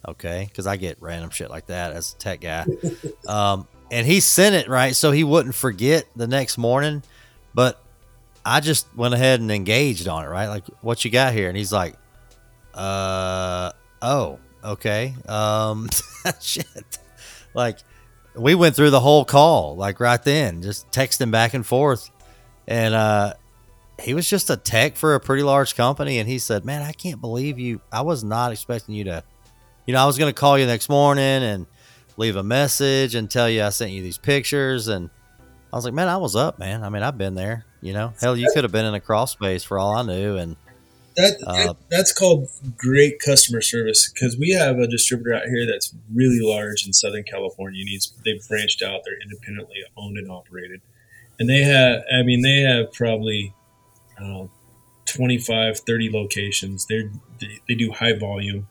okay, because I get random shit like that as a tech guy. um, and he sent it right so he wouldn't forget the next morning. But I just went ahead and engaged on it, right? Like, what you got here? And he's like, uh, oh, okay. Um, shit. Like, we went through the whole call, like right then, just texting back and forth. And, uh, he was just a tech for a pretty large company. And he said, man, I can't believe you. I was not expecting you to, you know, I was going to call you next morning and leave a message and tell you I sent you these pictures. And I was like, man, I was up, man. I mean, I've been there. You know, hell, you could have been in a crawl space for all I knew. And That, Uh, that that's called great customer service because we have a distributor out here that's really large in Southern California. He's, they've branched out; they're independently owned and operated, and they have. I mean, they have probably I 25, 30 locations. They're, they they do high volume.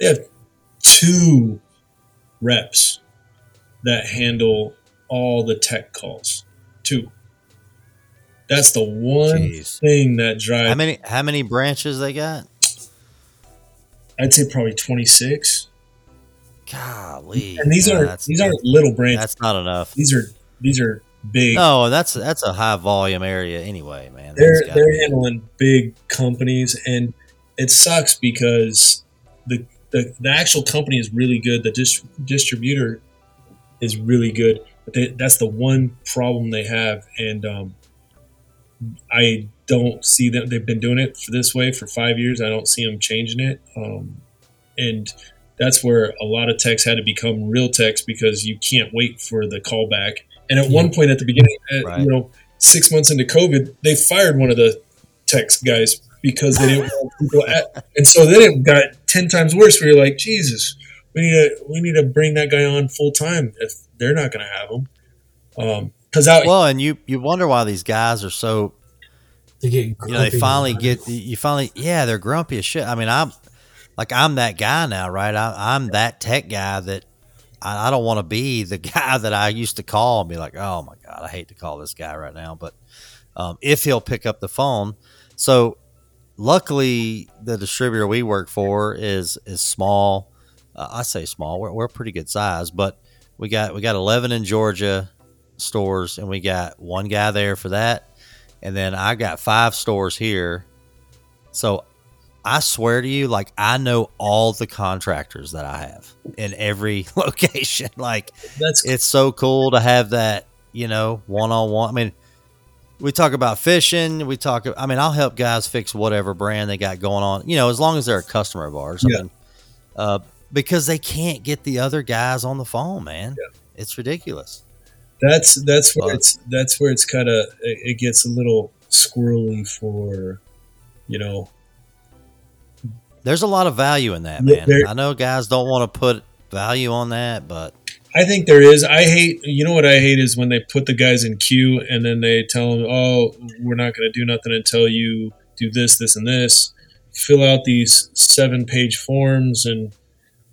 They have two reps that handle all the tech calls. Two. That's the one Jeez. thing that drives. How many how many branches they got? I'd say probably 26. Golly. And these that's, these aren't little branches. that's not enough. These are these are big. No, that's that's a high volume area anyway, man. they're they're handling big companies, and it sucks because the the, the actual company is really good. The dis- distributor is really good, but they, that's the one problem they have, and um, I don't see them. They've been doing it for this way for five years. I don't see them changing it, um, and that's where a lot of techs had to become real techs because you can't wait for the callback. And at one point at the beginning, uh, Right. you know, six months into COVID, they fired one of the techs guys because they didn't want people at, and so then it got ten times worse. Where you're like, Jesus, we need to we need to bring that guy on full time if they're not going to have him. Because out Well, and you you wonder why these guys are so They get you know they finally get you finally yeah they're grumpy as shit. I mean I'm like I'm that guy now, right? I, I'm that tech guy that I, I don't want to be the guy that I used to call and be like, oh my god, I hate to call this guy right now, but um, if he'll pick up the phone, so luckily the distributor we work for is is small. Uh, I say small. We're, we're pretty good size, but we got we got 11 in Georgia stores, and we got one guy there for that, and then I got five stores here. So I swear to you, like I know all the contractors that I have in every location. Like that's it's so cool to have that, you know, one on one. I mean, we talk about fishing. We talk. I mean, I'll help guys fix whatever brand they got going on. You know, as long as they're a customer of ours. Yeah. I mean, uh, because they can't get the other guys on the phone, man. Yeah. It's ridiculous. That's that's where But- it's that's where it's kind of it, it gets a little squirrely for you know There's a lot of value in that, man. there- I know guys don't want to put value on that, but I think there is. I hate. You know what I hate is when they put the guys in queue and then they tell them, "Oh, we're not going to do nothing until you do this, this, and this." Fill out these seven-page forms, and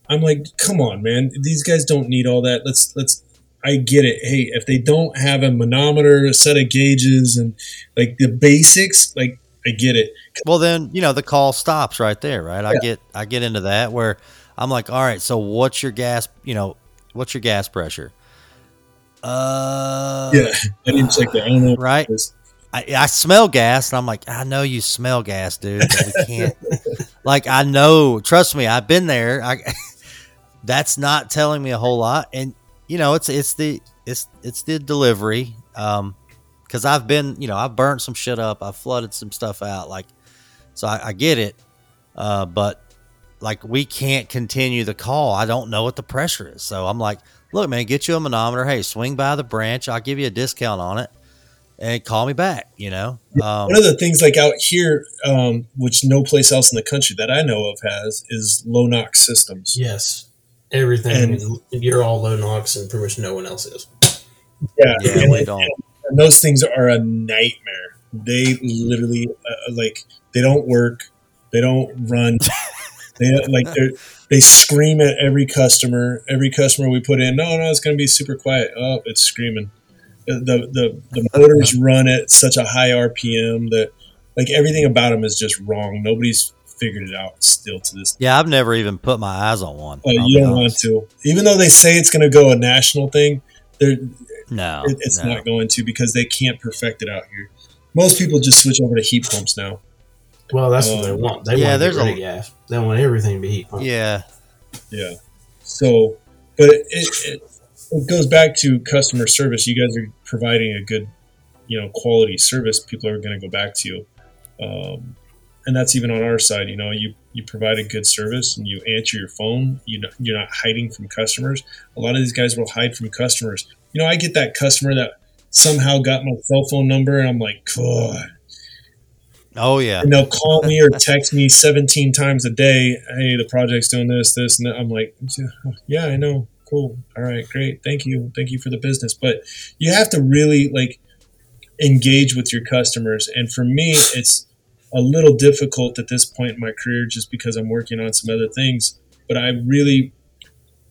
I'm like, "Come on, man! These guys don't need all that. Let's let's." I get it. Hey, if they don't have a manometer, a set of gauges, and like the basics, like I get it. Well, then you know the call stops right there, right? I get I get into that where I'm like, all right, so what's your gas? You know, what's your gas pressure? Uh, Yeah, I didn't check that. I don't know. Right. I, I smell gas, and I'm like, I know you smell gas, dude. But we can't. like, I know. Trust me, I've been there. I. that's not telling me a whole lot, and you know, it's it's the it's it's the delivery. Um, because I've been, you know, I've burnt some shit up. I've flooded some stuff out. Like, so I, I get it. Uh, but like, we can't continue the call. I don't know what the pressure is. So I'm like, look, man, get you a manometer. Hey, swing by the branch. I'll give you a discount on it and call me back, you know? Um, One of the things like out here, um, which no place else in the country that I know of has, is low NOx systems. Yes. Everything. And- you're all low NOx and pretty much no one else is. Yeah, yeah, and, we don't. and those things are a nightmare. They literally uh, like they don't work. They don't run. they like they they scream at every customer. Every customer we put in, no, no, it's going to be super quiet. Oh, it's screaming. The, the the the motors run at such a high RPM that like everything about them is just wrong. Nobody's figured it out still to this Yeah, I've never even put my eyes on one. Uh, you don't want to, even though they say it's going to go a national thing. They're, No, it, it's no. not going to because they can't perfect it out here. Most people just switch over to heat pumps now. Well, that's what they Um, want. They yeah, want there's a- of gas. They want everything to be heat pump. Yeah, Yeah. So, but it, it, it goes back to customer service. You guys are providing a good, you know, quality service. People are going to go back to you, um, and that's even on our side. You know, you you provide a good service and you answer your phone. You know, you're not hiding from customers. A lot of these guys will hide from customers. You know, I get that customer that somehow got my cell phone number, and I'm like, God. Oh yeah. and they'll call me or text me 17 times a day hey the project's doing this this and that. i'm like yeah i know cool all right great thank you thank you for the business but you have to really like engage with your customers and for me it's a little difficult at this point in my career just because i'm working on some other things but i really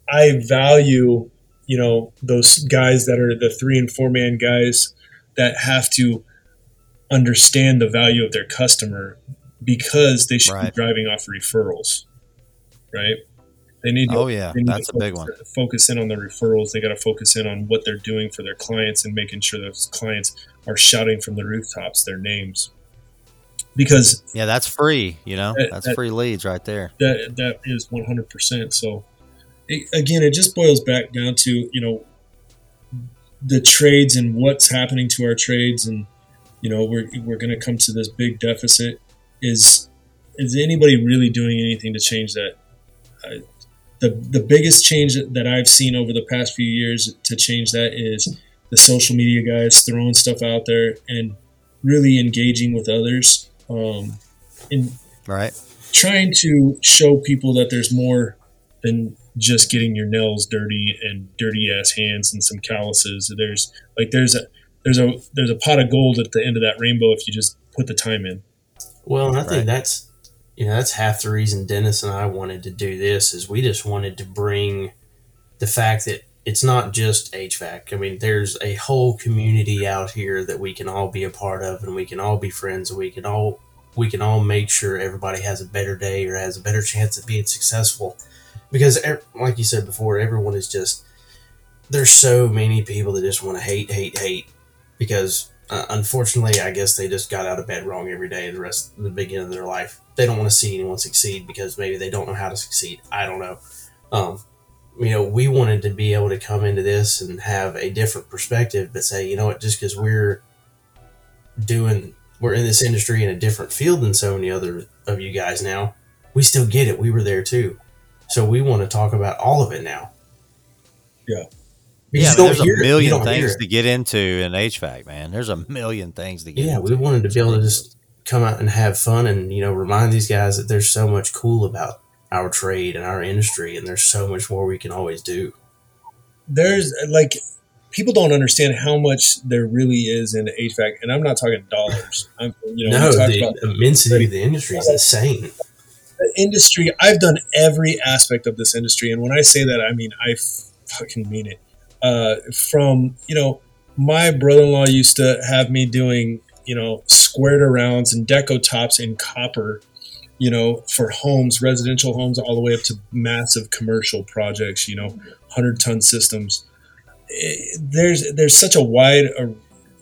i value you know those guys that are the three and four man guys that have to understand the value of their customer because they should Right. be driving off referrals, right? They need. To, Oh yeah. That's a big one. focus, Focus in on the referrals. They got to focus in on what they're doing for their clients and making sure those clients are shouting from the rooftops their names, because Yeah, that's free. You know, That- that's that- free leads right there. that that is 100% so it, again it just boils back down to you know the trades and what's happening to our trades and you know we're, we're going to come to this big deficit is is anybody really doing anything to change that I, the the biggest change that I've seen over the past few years to change that is the social media guys throwing stuff out there and really engaging with others um, in Right. trying to show people that there's more than just getting your nails dirty and dirty ass hands and some calluses. There's like there's a there's a there's a pot of gold at the end of that rainbow if you just put the time in. Well, and I Right. that's you know that's half the reason Dennis and I wanted to do this is we just wanted to bring the fact that it's not just HVAC. I mean, there's a whole community out here that we can all be a part of, and we can all be friends, and we can all we can all make sure everybody has a better day or has a better chance at being successful. Because, like you said before, everyone is just there's so many people that just want to hate, hate, hate because uh, unfortunately, I guess they just got out of bed wrong every day the rest the beginning of their life. They don't want to see anyone succeed because maybe they don't know how to succeed. I don't know. Um, you know, we wanted to be able to come into this and have a different perspective, but say, you know what, just because we're doing, we're in this industry in a different field than so many other of you guys now, we still get it. We were there too. So we want to talk about all of it now. Yeah. You Yeah, I mean, there's a hear it. Million things to get into in HVAC, man. There's a million things to get yeah, into. we wanted to be able to just come out and have fun and you know remind these guys that there's so much cool about our trade and our industry and there's so much more we can always do There's like people don't understand how much there really is in HVAC, and I'm not talking dollars. I'm you know no the about immensity of the industry is insane the industry. I've done every aspect of this industry, and when I say that, I mean I fucking mean it. Uh, from you know, my brother-in-law used to have me doing you know squared arounds and deco tops in copper, you know, for homes, residential homes, all the way up to massive commercial projects. You know, hundred-ton systems. Eh, There's there's such a wide ar-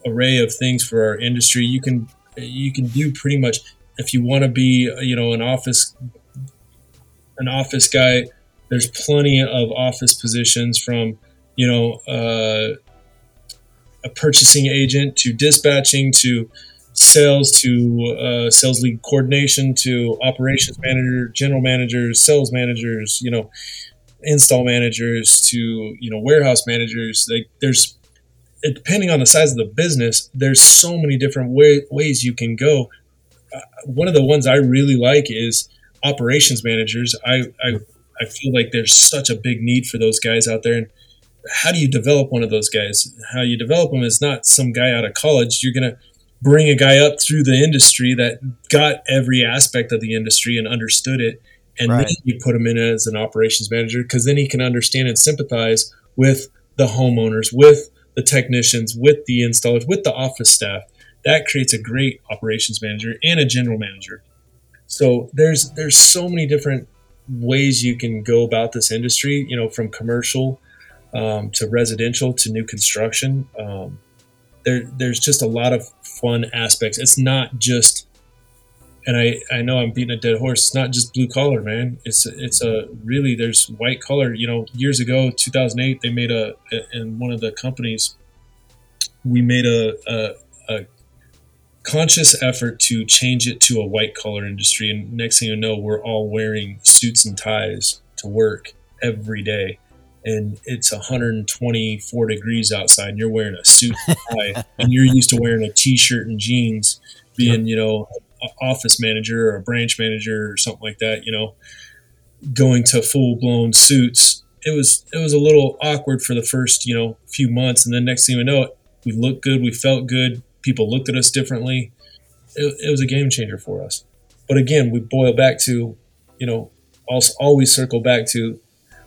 array of things for our industry. You can you can do pretty much if you want to be you know an office an office guy there's plenty of office positions from you know uh, a purchasing agent to dispatching to sales to uh, sales lead coordination to operations manager general managers sales managers you know install managers to you know warehouse managers like there's depending on the size of the business there's so many different way, ways you can go uh, one of the ones i really like is operations managers i i I feel like there's such a big need for those guys out there. And how do you develop one of those guys? How you develop them is not some guy out of college. You're to bring a guy up through the industry that got every aspect of the industry and understood it. And Right. then you put him in as an operations manager because then he can understand and sympathize with the homeowners, with the technicians, with the installers, with the office staff. That creates a great operations manager and a general manager. So there's there's so many different ways you can go about this industry, you know, from commercial um, to residential to new construction. Um, there, there's just a lot of fun aspects. It's not just, and I, I know I'm beating a dead horse. It's not just blue collar, man. It's, it's a really, there's white collar. You know, years ago, 2008, they made a, in one of the companies, we made a, a, a conscious effort to change it to a white collar industry. And next thing you know, we're all wearing suits and ties to work every day. And it's 124 degrees outside, and you're wearing a suit and tie, and you're used to wearing a t-shirt and jeans, being you know office manager or a branch manager or something like that, you know, going to full blown suits. It was it was a little awkward for the first you know few months, and then next thing we know, it we looked good, we felt good, people looked at us differently. It, it was a game changer for us. But again, we boil back to, you know, also always circle back to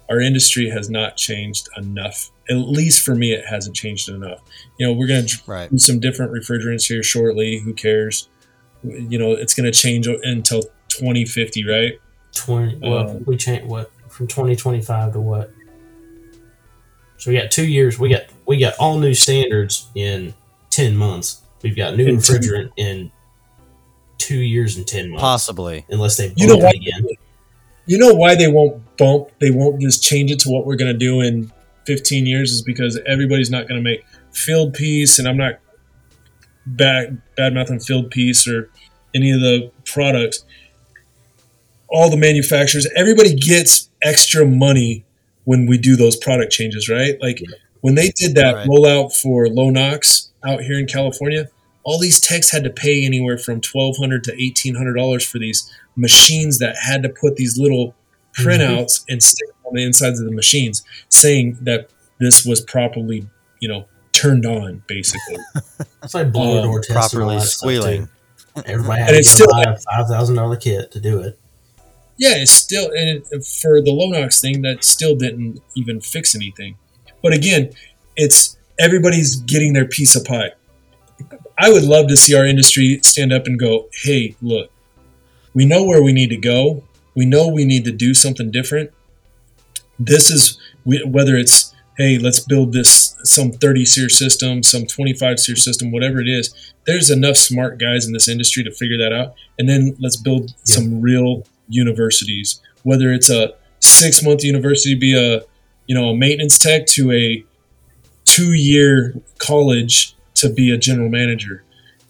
our industry has not changed enough. At least for me, it hasn't changed enough. You know, we're going to Right. do some different refrigerants here shortly. Who cares? You know, it's going to change until 2050, right? Twenty. Well, Um, we change what from twenty twenty five to what? So we got two years. We got we got all new standards in ten months. We've got new In 10 refrigerant in two years and ten months, Possibly. unless they You know bump what? it again. You know why they won't bump? They won't just change it to what we're going to do in 15 years is because everybody's not going to make Fieldpiece, and I'm not bad bad mouthing Fieldpiece or any of the products. All the manufacturers, everybody gets extra money when we do those product changes, right? Like when they did that Right. rollout for low NOx out here in California, all these techs had to pay anywhere from twelve hundred to eighteen hundred dollars for these machines that had to put these little printouts and stick on the insides of the machines, saying that this was properly, you know, turned on, basically. It's like blower Um, door testing, all Properly squealing. Everybody had And to it's still- buy a five thousand dollar kit to do it. yeah, it's still and it, for the low NOx thing that still didn't even fix anything. But again, it's everybody's getting their piece of pie. I would love to see our industry stand up and go, "Hey, look, we know where we need to go. We know we need to do something different. This is whether it's hey, let's build this some 30 seer system, some 25 seer system, whatever it is. There's enough smart guys in this industry to figure that out, and then let's build Yeah. some real universities. Whether it's a six month university, to be a you know a maintenance tech to a two year college to be a general manager,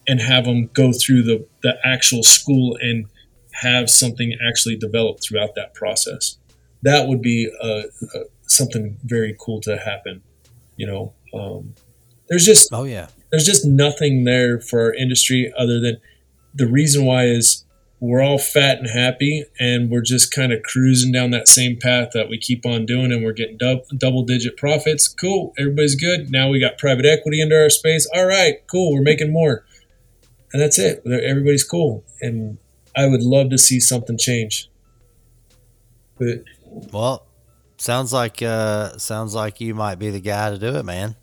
and have them go through the the actual school and have something actually developed throughout that process. That would be uh, uh, something very cool to happen. You know, um, there's just Oh yeah. there's just nothing there for our industry other than the reason why is we're all fat and happy and we're just kind of cruising down that same path that we keep on doing and we're getting dub- double digit profits. Cool. Everybody's good. Now we got private equity into our space. All right. Cool. We're making more. And that's it. Everybody's cool. And i would love to see something change but Well, sounds like uh sounds like you might be the guy to do it, man.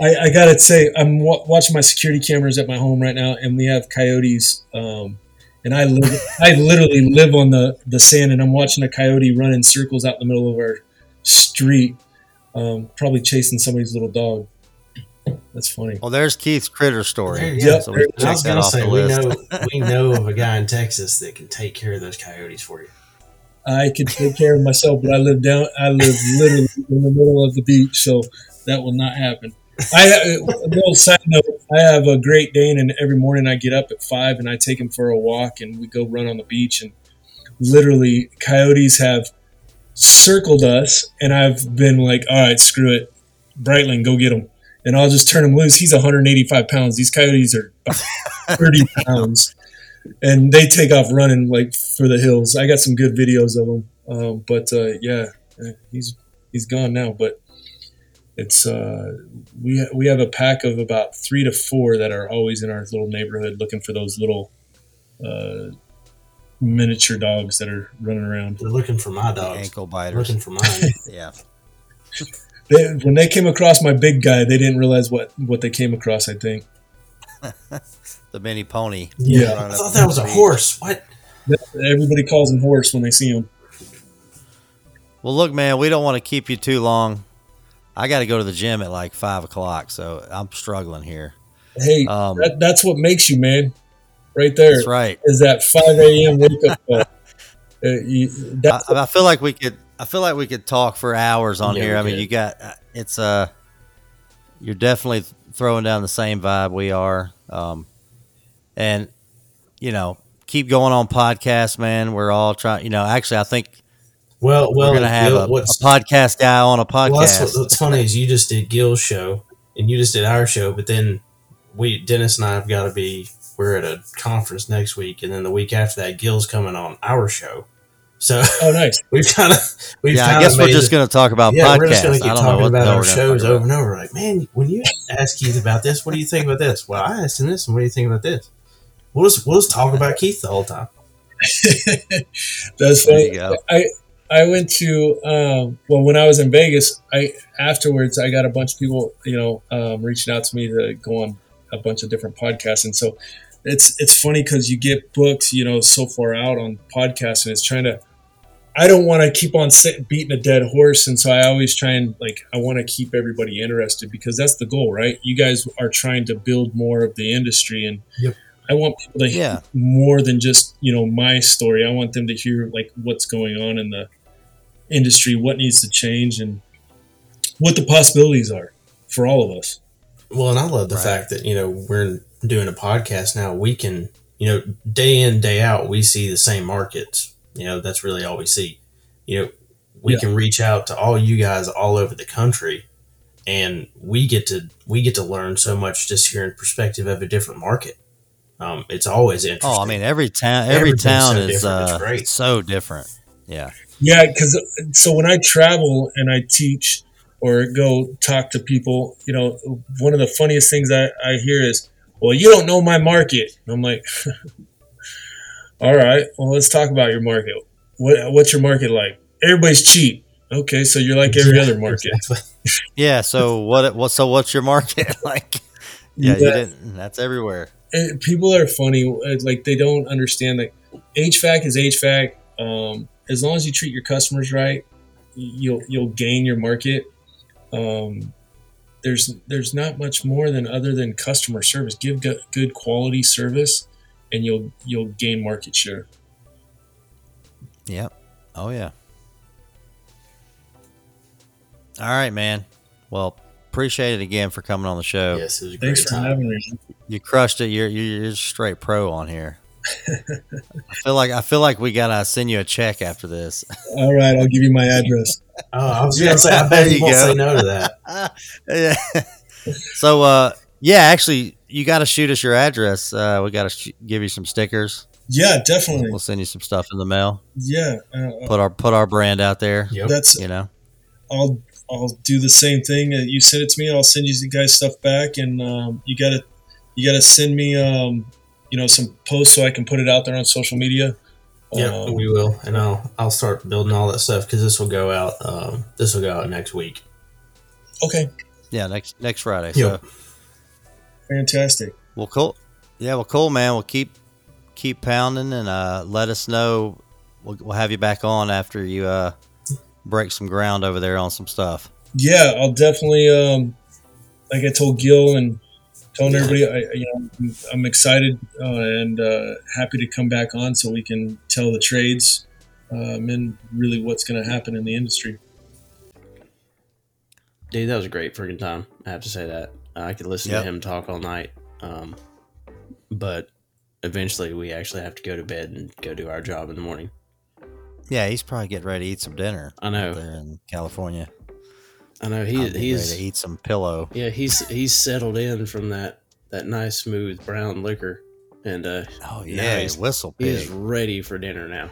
I, I gotta say, I'm wa- watching my security cameras at my home right now, and we have coyotes. Um, and I live, I literally live on the the sand, and I'm watching a coyote run in circles out in the middle of our street, um, probably chasing somebody's little dog. That's funny. Well, there's Keith's critter story. There you. So we I was gonna say we know we know of a guy in Texas that can take care of those coyotes for you. I could take care of myself, but I live down. I live literally in the middle of the beach, so that will not happen. I uh, a little side note. I have a Great Dane, and every morning I get up at five and I take him for a walk, and we go run on the beach. And literally, coyotes have circled us, and I've been like, "All right, screw it, Brightling, go get him." And I'll just turn him loose. He's 185 pounds. These coyotes are 30 pounds and they take off running like for the hills. I got some good videos of them, um, but uh, yeah, he's he's gone now. But it's uh, we ha- we have a pack of about three to four that are always in our little neighborhood looking for those little uh, miniature dogs that are running around. They're looking for my dogs. Ankle biters. Looking for mine. Yeah. They, when they came across my big guy, they didn't realize what what they came across. I think The mini pony. Yeah. I thought that was a horse. What? everybody calls him horse when they see him. Well, look, man, we don't want to keep you too long. I got to go to the gym at like five o'clock, so I'm struggling here. Hey, Um, that, that's what makes you man, right there. That's right. is that 5 a.m. wake up call. Uh, you, I, I feel like we could. I feel like we could talk for hours on Yeah, here. I mean, could. you got uh, it's uh, you're definitely throwing down the same vibe we are, um, and you know, keep going on podcasts, man. We're all trying. You know, actually, I think Well, well, we're gonna have Gil, a, a podcast guy on a podcast. Well, that's what, what's funny is you just did Gil's show and you just did our show, but then we Dennis and I have got to be we're we're at a conference next week, and then the week after that, Gil's coming on our show. So Oh, nice. we've kind of we've yeah, I guess we're just going to talk about yeah, we're just gonna keep talking about our shows talk about. over and over. Like, man, when you ask Keith about this, what do you think about this? Well, I asked him this, and what do you think about this? We'll just we'll just talk about Keith the whole time. That's There funny. I I went to um, well when I was in Vegas. I afterwards I got a bunch of people you know um, reaching out to me to go on a bunch of different podcasts, and so it's it's funny because you get booked you know so far out on podcasts, and it's trying to. I don't want to keep on sit, beating a dead horse, and so I always try and like I want to keep everybody interested because that's the goal, right? You guys are trying to build more of the industry, and Yep. I want people to Yeah. more than just you know my story. I want them to hear like what's going on in the industry, what needs to change, and what the possibilities are for all of us. Well, and I love the Right. fact that you know we're doing a podcast now. We can you know day in day out we see the same markets. You know that's really all we see. You know we Yeah. can reach out to all you guys all over the country, and we get to we get to learn so much just hearing perspective of a different market. Um, it's always interesting. Oh, I mean, every town, every Everything's town so is different. It's uh, great. so different. Yeah. Yeah, because so when I travel and I teach or go talk to people, you know, one of the funniest things I, I hear is, "Well, you don't know my market." I'm like, "All right, well, let's talk about your market. What what's your market like? Everybody's cheap. Okay, so you're like every Yeah, other market." exactly. Yeah. So what? What? So what's your market like? Yeah, you Yeah. didn't. That's everywhere. and people are funny. uh, Like they don't understand that HVAC is HVAC. Um, as long as you treat your customers right, you'll you'll gain your market. Um, there's there's not much more than other than customer service. Give good, good quality service, and you'll you'll gain market share. Yep. Oh yeah. All right, man. Well, appreciate it again for coming on the show. Yes, it was a great Thanks for time. having me. You crushed it. You're you're, you're straight pro on here. I feel like I feel like we gotta send you a check after this. All right, I'll give you my address. Oh, I was gonna say, I There bet he you won't go. say no to that. yeah. So, uh, yeah, actually, you got to shoot us your address. Uh, we got to sh- give you some stickers. Yeah, definitely. We'll send you some stuff in the mail. Yeah, uh, Put our put our brand out there. Yep. that's You know. I'll I'll do the same thing. Uh, You send it to me, I'll send you guys stuff back, and um, you gotta you gotta send me um, you know some posts so I can put it out there on social media. Yeah, Um, we will, and I'll I'll start building all that stuff because this will go out. Um, this will go out next week. okay, Yeah, next next Friday. Yep. So, fantastic. well, cool. Yeah, well, cool, man. We'll keep keep pounding and uh, let us know. We'll, we'll have you back on after you uh, break some ground over there on some stuff. Yeah, I'll definitely um, like I told Gil and telling everybody, I I- you know I'm- I'm excited uh, and uh, happy to come back on so we can tell the trades um, and really what's going to happen in the industry. Dude, that was a great freaking time. I have to say that. I could listen Yep. to him talk all night. Um, but eventually, we actually have to go to bed and go do our job in the morning. Yeah, he's probably getting ready to eat some dinner I know. there in California. I know. He be ready he's to eat some pillow. yeah he's he's settled in from that that nice smooth brown liquor, and uh, Oh yeah, he's- whistle he's pig. ready for dinner now.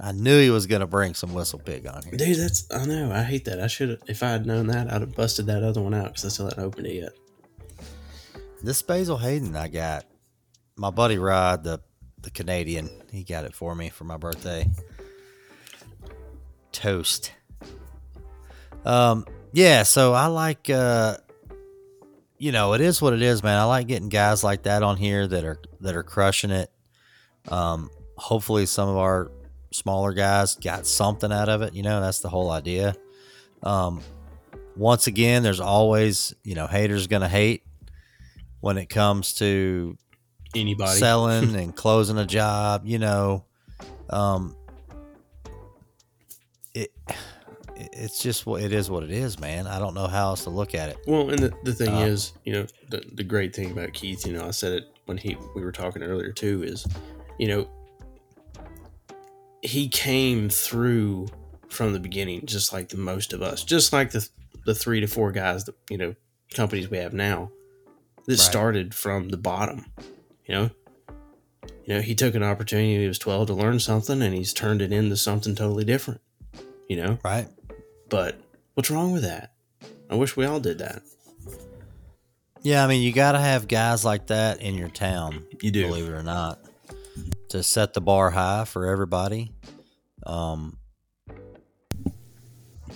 I knew he was gonna bring some WhistlePig on here. Dude, that's I know. I hate that. I should have. If I had known that, I'd have busted that other one out because I still hadn't opened it yet. This Basil Hayden I got. My buddy Rod, the the Canadian, he got it for me for my birthday. Toast. Um, yeah, so I like uh you know, it is what it is, man. I like getting guys like that on here that are that are crushing it. Um, hopefully some of our smaller guys got something out of it, you know, that's the whole idea. Um once again, there's always, you know, haters gonna hate when it comes to Anybody? selling and closing a job, you know, um, it it's just what it is. What it is, man. I don't know how else to look at it. Well, and the, the thing Uh, is, you know, the, the great thing about Keith, you know, I said it when he we were talking earlier too, is, you know, he came through from the beginning, just like the most of us, just like the the three to four guys that you know companies we have now that Right. started from the bottom. You know, you know, he took an opportunity he was 12 to learn something and he's turned it into something totally different, you know? Right. But what's wrong with that? I wish we all did that. Yeah, I mean, you got to have guys like that in your town. You do. believe it or not, to set the bar high for everybody. Um,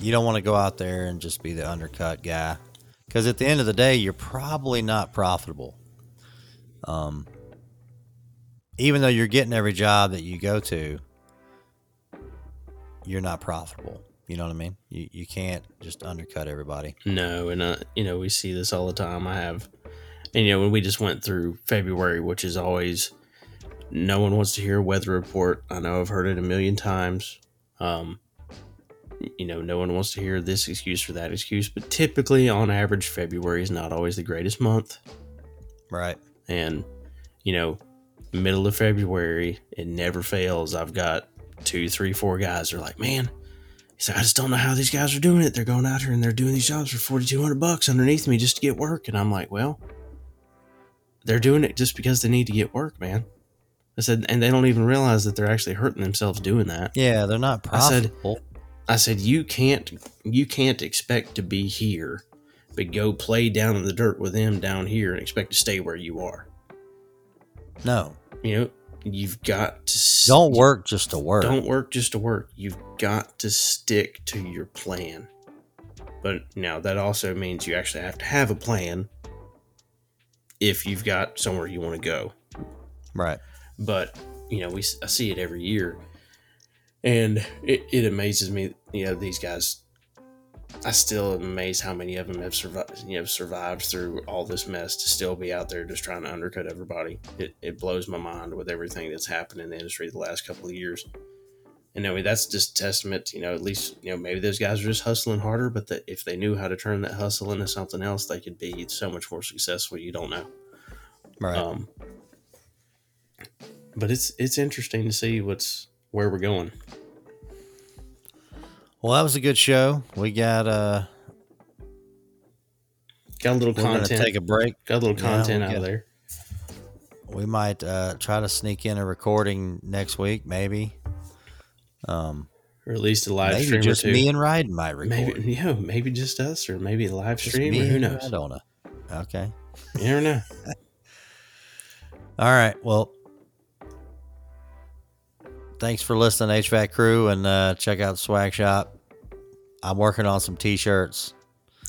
you don't want to go out there and just be the undercut guy, because at the end of the day, you're probably not profitable. Um, even though you're getting every job that you go to, you're not profitable. You know what I mean? You you can't just undercut everybody. No, and uh, you know we see this all the time. I have, and you know when we just went through February, which is always no one wants to hear a weather report. I know I've heard it a million times. Um, you know, no one wants to hear this excuse or that excuse, but typically, on average, February is not always the greatest month. Right. And you know, middle of February, it never fails. I've got two, three, four guys. They're like, man. He's like, I just don't know how these guys are doing it. They're going out here and they're doing these jobs for forty two hundred bucks underneath me just to get work. And I'm like, well, they're doing it just because they need to get work, man. I said, and they don't even realize that they're actually hurting themselves doing that. Yeah, they're not I said- profitable. I said, you can't, you can't expect to be here, but go play down in the dirt with them down here and expect to stay where you are. no, You know, you've got to s- don't work just to work. Don't work just to work. You've got to stick to your plan. But now that also means you actually have to have a plan if you've got somewhere you want to go. Right. But you know, we I see it every year, and it, it amazes me. You know, these guys. I still am amazed how many of them have survived. You know, survived through all this mess to still be out there just trying to undercut everybody. It, it blows my mind with everything that's happened in the industry the last couple of years. And I mean, that's just testament. To, you know, at least you know maybe those guys are just hustling harder, but that if they knew how to turn that hustle into something else, they could be so much more successful. You don't know. Right. Um, but it's it's interesting to see what's where we're going. well, that was a good show. We got uh Got a little we're content. take a break. got a little content we out got- of there. We might uh try to sneak in a recording next week, maybe. Um Or at least a live maybe stream just or two. me and Ryden might record. maybe you know, maybe just us, or maybe a live Just stream, or who knows? Radona. Okay. You never know. All right. Well, thanks for listening, HVAC crew, and uh, check out Swag Shop. I'm working on some T-shirts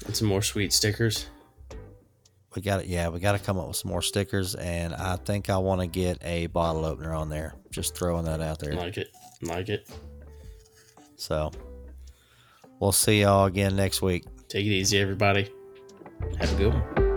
and some more sweet stickers. We got it. Yeah, we got to come up with some more stickers, and I think I want to get a bottle opener on there. Just throwing that out there. Like it, like it. So, we'll see y'all again next week. Take it easy, everybody. Have a good one.